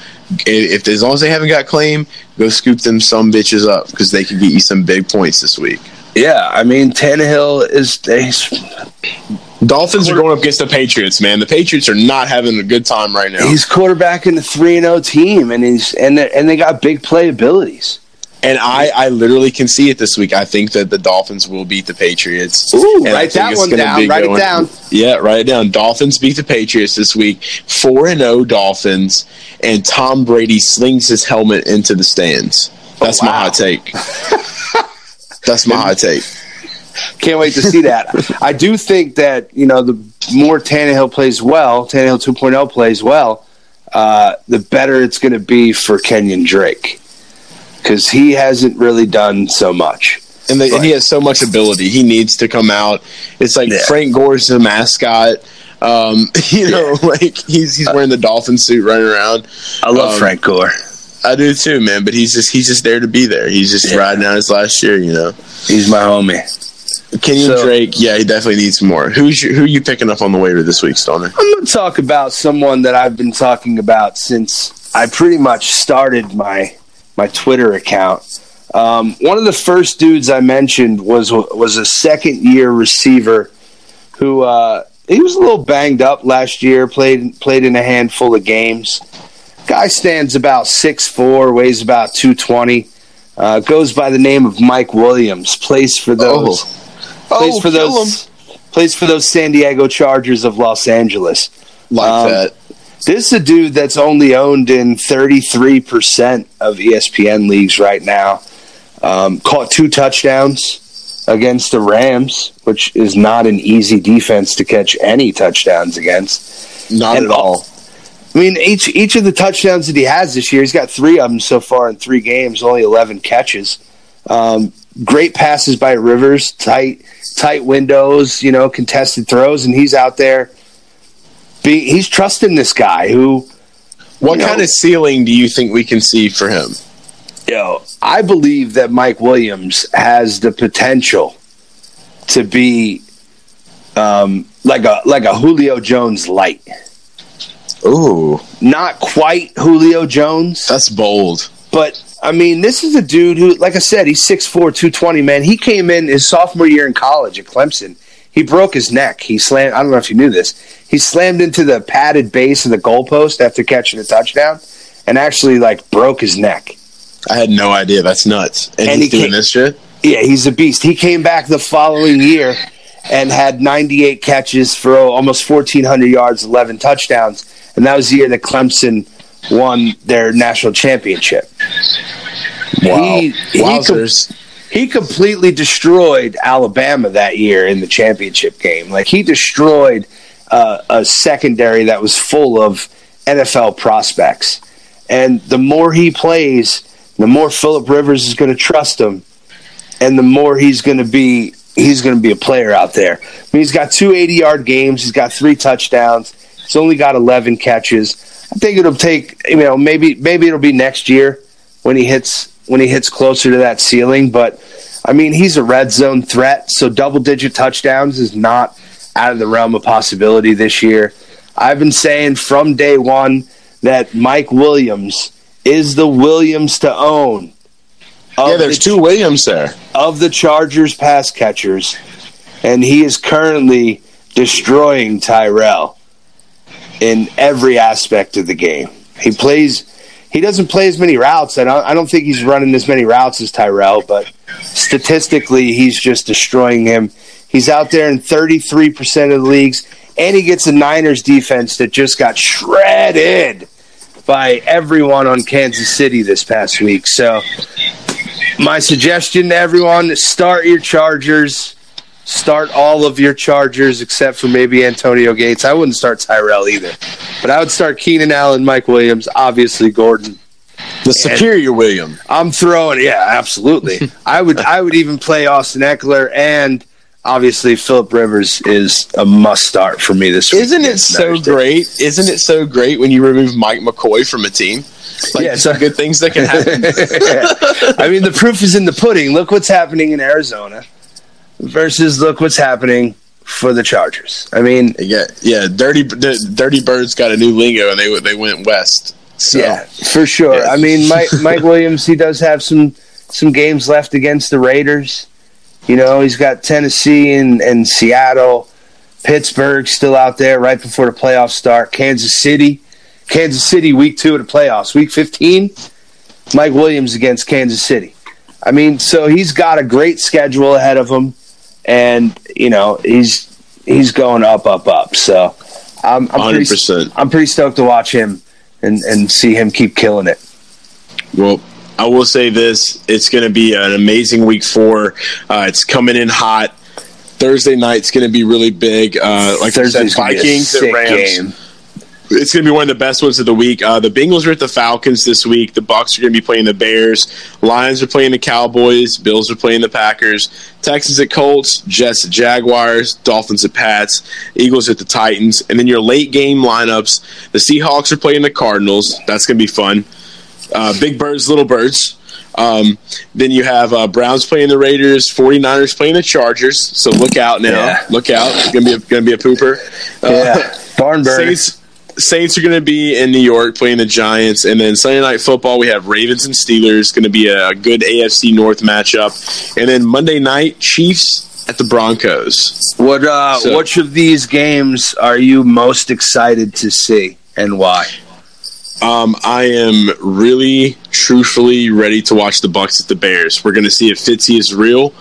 If as long as they haven't got claim, go scoop them some bitches up because they can get you some big points this week. Yeah, I mean Tannehill is he's, Dolphins are going up against the Patriots, man. The Patriots are not having a good time right now. he's quarterbacking the three and zero team, and he's and they, and they got big play abilities. And I, I literally can see it this week. I think that the Dolphins will beat the Patriots. Ooh, And write that one down, be write it down. Yeah, write it down. Dolphins beat the Patriots this week. Four and zero Dolphins, and Tom Brady slings his helmet into the stands. That's oh, my wow. hot take. That's my hot take. Can't wait to see that. I do think that you know the more Tannehill plays well, Tannehill 2.0 plays well, uh, the better it's going to be for Kenyan Drake because he hasn't really done so much. And, the, and he has so much ability. He needs to come out. It's like Yeah. Frank Gore's the mascot. Um, you know, like he's he's wearing the dolphin suit running around. I love Um, Frank Gore. I do too, man. But he's just he's just there to be there. He's just Yeah. riding out his last year, you know. He's my homie. Kenyan So- Drake, yeah, he definitely needs more. Who's you, who are you picking up on the waiver this week, Stoner? I'm going to talk about someone that I've been talking about since I pretty much started my my Twitter account. Um, one of the first dudes I mentioned was was a second year receiver who uh, he was a little banged up last year. played played in a handful of games. Guy stands about six four, weighs about two twenty. Uh, goes by the name of Mike Williams. Plays for those. Plays for kill those. Plays for those San Diego Chargers of Los Angeles. like um, that. This is a dude that's only owned in 33% of ESPN leagues right now. Um, caught two touchdowns against the Rams, which is not an easy defense to catch any touchdowns against. Not and at all. I mean, each each of the touchdowns that he has this year, he's got three of them so far in three games, only 11 catches. Um, great passes by Rivers, tight tight windows, you know, contested throws, and he's out there. Be, he's trusting this guy who What you kind know- of ceiling do you think we can see for him? Yo, I believe that Mike Williams has the potential to be um, like a like a Julio Jones light. Ooh, Not quite Julio Jones, that's bold. But I mean, this is a dude who, like I said, he's 6'4", 220, man. He came in his sophomore year in college at Clemson. He broke his neck. He slammed. I don't know if you knew this. He slammed into the padded base of the goalpost after catching a touchdown, and actually like broke his neck. I had no idea. That's nuts. And, And he's he doing can't- this shit. Yeah, he's a beast. He came back the following year and had 98 catches for oh, almost 1,400 yards, 11 touchdowns, and that was the year that Clemson won their national championship. Wow. He, he, com- he completely destroyed Alabama that year in the championship game. Like he destroyed uh, a secondary that was full of NFL prospects. And the more he plays, the more Philip Rivers is going to trust him, and the more he's going to be he's going to be a player out there. I mean, he's got two 80 yard games. He's got three touchdowns. He's only got 11 catches. I think it'll take you know maybe maybe it'll be next year when he hits when he hits closer to that ceiling. But I mean, he's a red zone threat, so double digit touchdowns is not out of the realm of possibility this year. I've been saying from day one that Mike Williams is the Williams to own. Yeah, there's the- two Williams there. of the Chargers pass catchers, and he is currently destroying Tyrell in every aspect of the game. He plays. He doesn't play as many routes. I don't, I don't think he's running as many routes as Tyrell, but statistically, he's just destroying him. He's out there in 33% of the leagues, and he gets a Niners defense that just got shredded by everyone on Kansas City this past week. So, my suggestion to everyone start your Chargers. Start all of your Chargers except for maybe Antonio Gates. I wouldn't start Tyrell either. But I would start Keenan Allen, Mike Williams, obviously Gordon. The superior William. I'm throwing yeah, absolutely. I would I would even play Austin Ekeler and obviously Philip Rivers is a must start for me this week. Isn't it so great? Isn't it so great when you remove Mike McCoy from a team? Like Yeah, yeah, so- good things that can happen. I mean, the proof is in the pudding. Look what's happening in Arizona versus look what's happening for the Chargers. I mean, yeah, yeah. Dirty, the, Dirty Birds got a new lingo, and they they went west. So, yeah, for sure. Yeah. I mean, Mike Mike Williams, he does have some some games left against the Raiders. You know, he's got Tennessee and, and Seattle, Pittsburgh still out there right before the playoffs start. Kansas City, Kansas City, week two of the playoffs, week fifteen. Mike Williams against Kansas City. I mean, so he's got a great schedule ahead of him, and you know he's he's going up, up, up. So I'm, I'm pretty 100%. I'm pretty stoked to watch him and and see him keep killing it. Well, I will say this: it's going to be an amazing week four. Uh, it's coming in hot. Thursday night's going to be really big. Uh, like I said, Thursday's be a Vikings at Rams. game. It's going to be one of the best ones of the week. Uh, the Bengals are at the Falcons this week. The Bucs are going to be playing the Bears. Lions are playing the Cowboys. Bills are playing the Packers. Texans at Colts. Jets at Jaguars. Dolphins at Pats. Eagles at the Titans. And then your late game lineups: the Seahawks are playing the Cardinals. That's going to be fun. Uh, big birds, little birds. Um, then you have uh, Browns playing the Raiders, 49ers playing the Chargers. So look out now. Yeah. Look out. It's gonna be a, gonna be a pooper. Uh, Yeah, barn burner. Saints Saints are going to be in New York playing the Giants, and then Sunday night football we have Ravens and Steelers. Going to be a good AFC North matchup, and then Monday night Chiefs at the Broncos. What uh, So- which of these games are you most excited to see, and why? Um, I am really, truthfully ready to watch the Bucs at the Bears. We're going to see if Fitzy is real.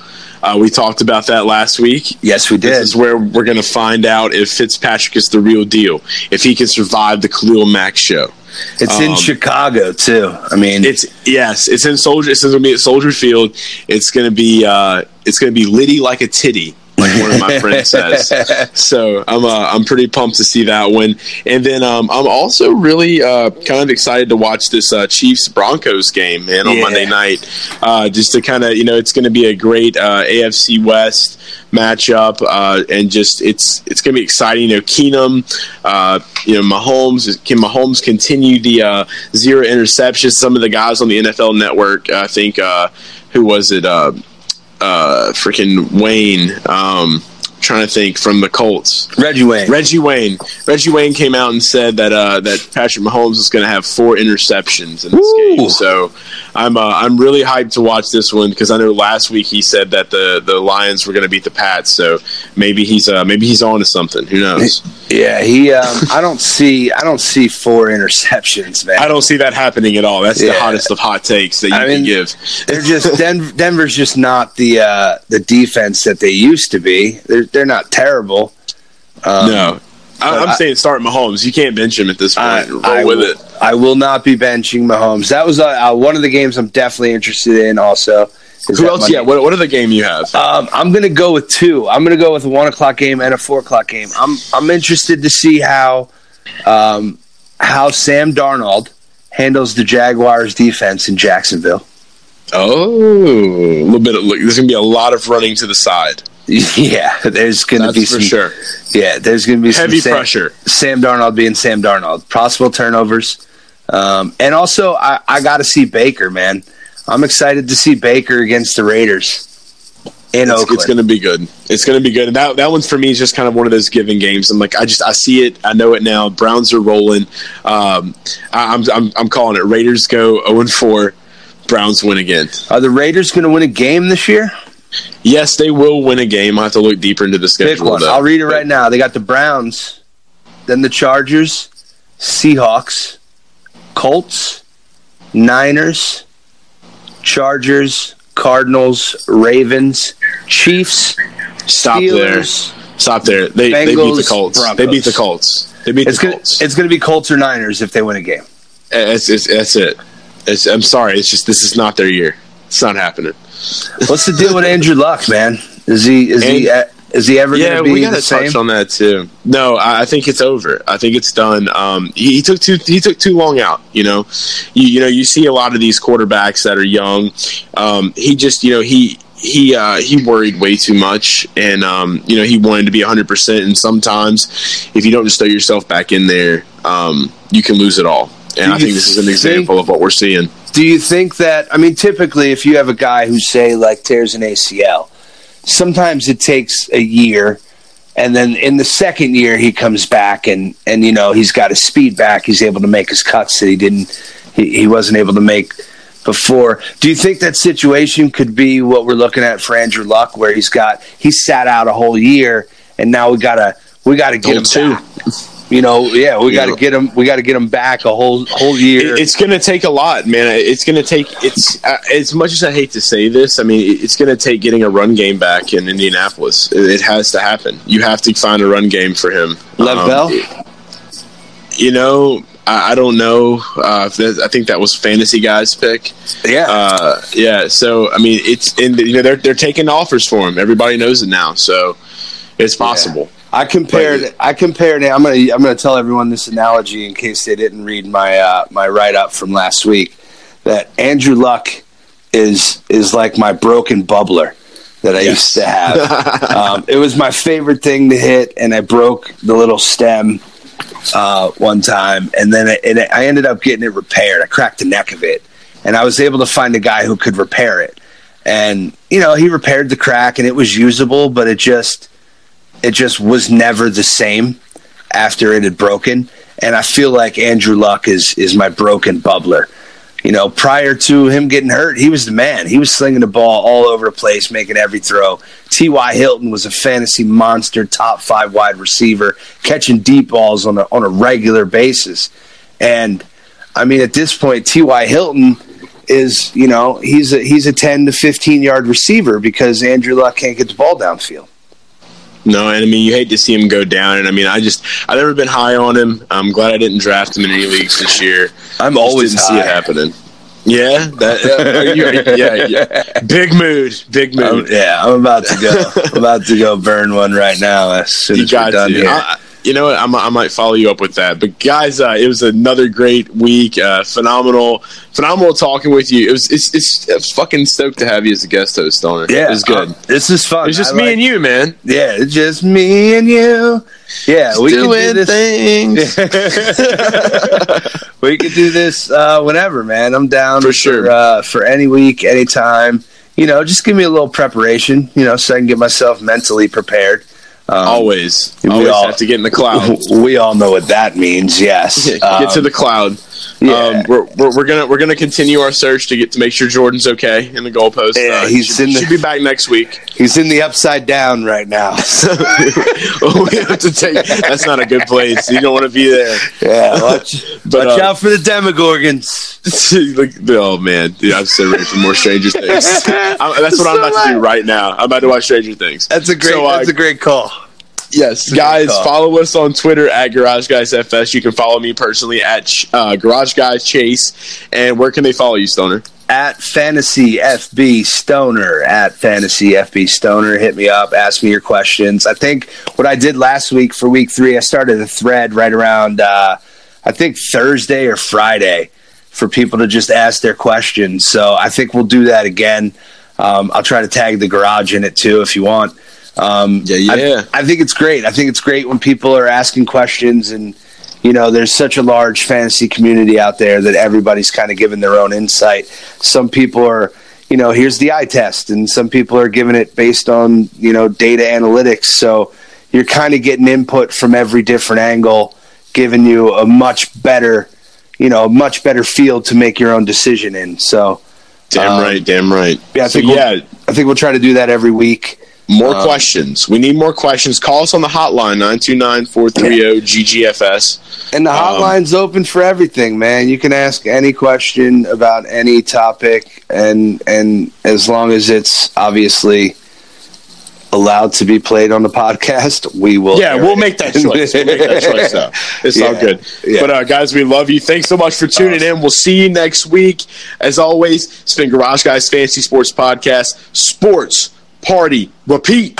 Uh, we talked about that last week. Yes, we did. This is where we're going to find out if Fitzpatrick is the real deal, if he can survive the Khalil Mack show. It's in um, Chicago too. I mean, It's yes, it's in Soldier. It's going to be at Soldier Field. It's going to be uh, it's going to be litty like a titty, like one of my friends says. So I'm uh, I'm pretty pumped to see that one. And then um, I'm also really uh, kind of excited to watch this uh, Chiefs Broncos game, man, on Yeah. Monday night. Uh, just to kind of you know, it's going to be a great uh, AFC West matchup, uh, and just it's it's going to be exciting. You know, Keenum, uh, you know, Mahomes. Can Mahomes continue the uh, zero interceptions? Some of the guys on the NFL Network, I think, uh, who was it? Uh, freaking Wayne. Um, trying to think from the Colts. Reggie Wayne. Reggie Wayne. Reggie Wayne came out and said that uh, that Patrick Mahomes is going to have four interceptions in this Ooh. game. So I'm uh, I'm really hyped to watch this one because I know last week he said that the, the Lions were going to beat the Pats, so maybe he's uh, maybe he's on to something. Who knows? Yeah, he. Um, I don't see. I don't see four interceptions, man. I don't see that happening at all. That's the hottest of hot takes that you I can give. They're just Den- Denver's just not the uh, the defense that they used to be. They're they're not terrible. Um, no, I, I'm I- saying start Mahomes. You can't bench him at this point. I, Roll I with will, it. I will not be benching Mahomes. That was uh, uh, one of the games I'm definitely interested in. Also, Who else? Monday- Yeah. What, what other game you have? Um, I'm going to go with two. I'm going to go with a one o'clock game and a four o'clock game. I'm I'm interested to see how um, how Sam Darnold handles the Jaguars' defense in Jacksonville. Oh, a little bit. Of, look, there's gonna be a lot of running to the side. yeah, there's going to be for some sure. Yeah, there's going to be Heavy some pressure. Sam Darnold being Sam Darnold. Possible turnovers. Um, and also, I, I got to see Baker, man. I'm excited to see Baker against the Raiders in It's, Oakland. it's going to be good. It's going to be good. And that that one's for me is just kind of one of those giving games. I'm like, I just I see it. I know it now. Browns are rolling. Um, I, I'm I'm I'm calling it. Raiders go 0 and 4. Browns win again. Are the Raiders going to win a game this year? Yes, they will win a game. I have to look deeper into the schedule. I'll read it right now. They got the Browns, then the Chargers, Seahawks, Colts, Niners, Chargers, Cardinals, Ravens, Chiefs, Stop there. Stop there. They, they beat the Colts. Broncos. They beat the Colts. They beat It's the gonna Colts. it's gonna be Colts or Niners if they win a game. It's, it's, that's it. It's, I'm sorry. It's just this is not their year. It's not happening. What's the deal with Andrew Luck, man? Is he is he is he ever Yeah, gonna be we got the to same? touch on that too. No, I, I think it's over. I think it's done. Um, he, he took too he took too long out. You know, you, you know you see a lot of these quarterbacks that are young. Um, he just you know he he uh, he worried way too much, and um, you know he wanted to be 100. percent And sometimes, if you don't just throw yourself back in there, um, you can lose it all. And I think this is an example of what we're seeing. Do you think that? I mean, typically, if you have a guy who say like tears an ACL, sometimes it takes a year, and then in the second year he comes back and and you know he's got his speed back. He's able to make his cuts that he didn't. He, he wasn't able to make before. Do you think that situation could be what we're looking at for Andrew Luck, where he's got he sat out a whole year, and now we gotta we gotta get him Whole two. back. You know, yeah, we got to get them. We got to get them back a whole whole year. It- it's going to take a lot, man. It's going to take. It's uh, as much as I hate to say this. I mean, it's going to take getting a run game back in Indianapolis. It, it has to happen. You have to find a run game for him. Lev Um, Bell? You know, I, I don't know. Uh, if that, I think that was fantasy guys pick. yeah, Uh, yeah. So I mean, it's in. The, you know, they're they're taking offers for him. Everybody knows it now. So it's possible. I compared. I compared. I'm gonna. I'm gonna tell everyone this analogy in case they didn't read my uh, my write up from last week. That Andrew Luck is is like my broken bubbler that I Yes. used to have. um, it was my favorite thing to hit, and I broke the little stem uh, one time, and then it, and I ended up getting it repaired. I cracked the neck of it, and I was able to find a guy who could repair it. And you know, he repaired the crack, and it was usable, but it just it just was never the same after it had broken. And I feel like Andrew Luck is is my broken bubbler. You know, prior to him getting hurt, he was the man. He was slinging the ball all over the place, making every throw. T.Y. Hilton was a fantasy monster, top five wide receiver, catching deep balls on a, on a regular basis. And I mean, at this point, T.Y. Hilton is, you know, he's a, he's a 10 to 15 yard receiver because Andrew Luck can't get the ball downfield. No, and I mean, you hate to see him go down. And I mean, I just I've never been high on him. I'm glad I didn't draft him in any leagues this year. I'm always didn't see high. it happening. Yeah, that, you- yeah, yeah. Big mood, big mood. yeah, I'm about to go. I'm about to go burn one right now as soon you as we're done to. here. I, you know what? I'm, I might follow you up with that. But guys, uh, it was another great week. Uh, phenomenal, phenomenal talking with you. It was. It's, it's, it's fucking stoked to have you as a guest host on it. yeah, it was good. uh, this is fun. It's just I me like- and you, man. Yeah, it's just me and you. Yeah, we can do doing this. things. we could do this uh, whenever, man. I'm down For sure. uh, for any week, anytime. You know, just give me a little preparation. You know, so I can get myself mentally prepared. Um, Always, we always all- have to get in the cloud. We all know what that means. Yes. Get Um, to the cloud. Yeah. Um, we're, we're, we're gonna we're gonna continue our search to get to make sure Jordan's okay in the goalpost. Yeah, Uh, he's should, in the- should be back next week. He's in the upside down right now. Oh, we have to take. That's not a good place. You don't want to be there. yeah, watch, But, watch uh, out for the Demogorgons. Like, oh man, dude, I'm so ready for more Stranger Things. I'm, that's what I'm about to do right now. I'm about to watch Stranger Things. That's a great. So, uh, that's a great call. Yes, guys, follow us on Twitter at Garage Guys FS. You can follow me personally at uh, Garage Guys Chase. And where can they follow you, Stoner? At Fantasy FB Stoner at Fantasy FB Stoner. Hit me up. Ask me your questions. I think what I did last week for week three, I started a thread right around. Uh, I think Thursday or Friday for people to just ask their questions. So I think we'll do that again. Um, I'll try to tag the garage in it too if you want. Um, Yeah, yeah. I, I think it's great. I think it's great when people are asking questions and you know there's such a large fantasy community out there that everybody's kind of giving their own insight. Some people are you know here's the eye test and some people are giving it based on you know data analytics so you're kind of getting input from every different angle giving you a much better you know a much better field to make your own decision in so Damn Um, right, damn right. yeah, I so, think we'll- yeah, I think we'll try to do that every week more um, questions. We need more questions. Call us on the hotline, 929-430-GGFS. And the Um, hotline's open for everything, man. You can ask any question about any topic, and and as long as it's obviously allowed to be played on the podcast, we will. Yeah, we'll make that choice. We'll make that choice, though. It's all good. yeah. But, uh, guys, we love you. Thanks so much for tuning in. We'll see you next week. As always, it's been Garage Guys Fantasy Sports Podcast. Sports, party, repeat.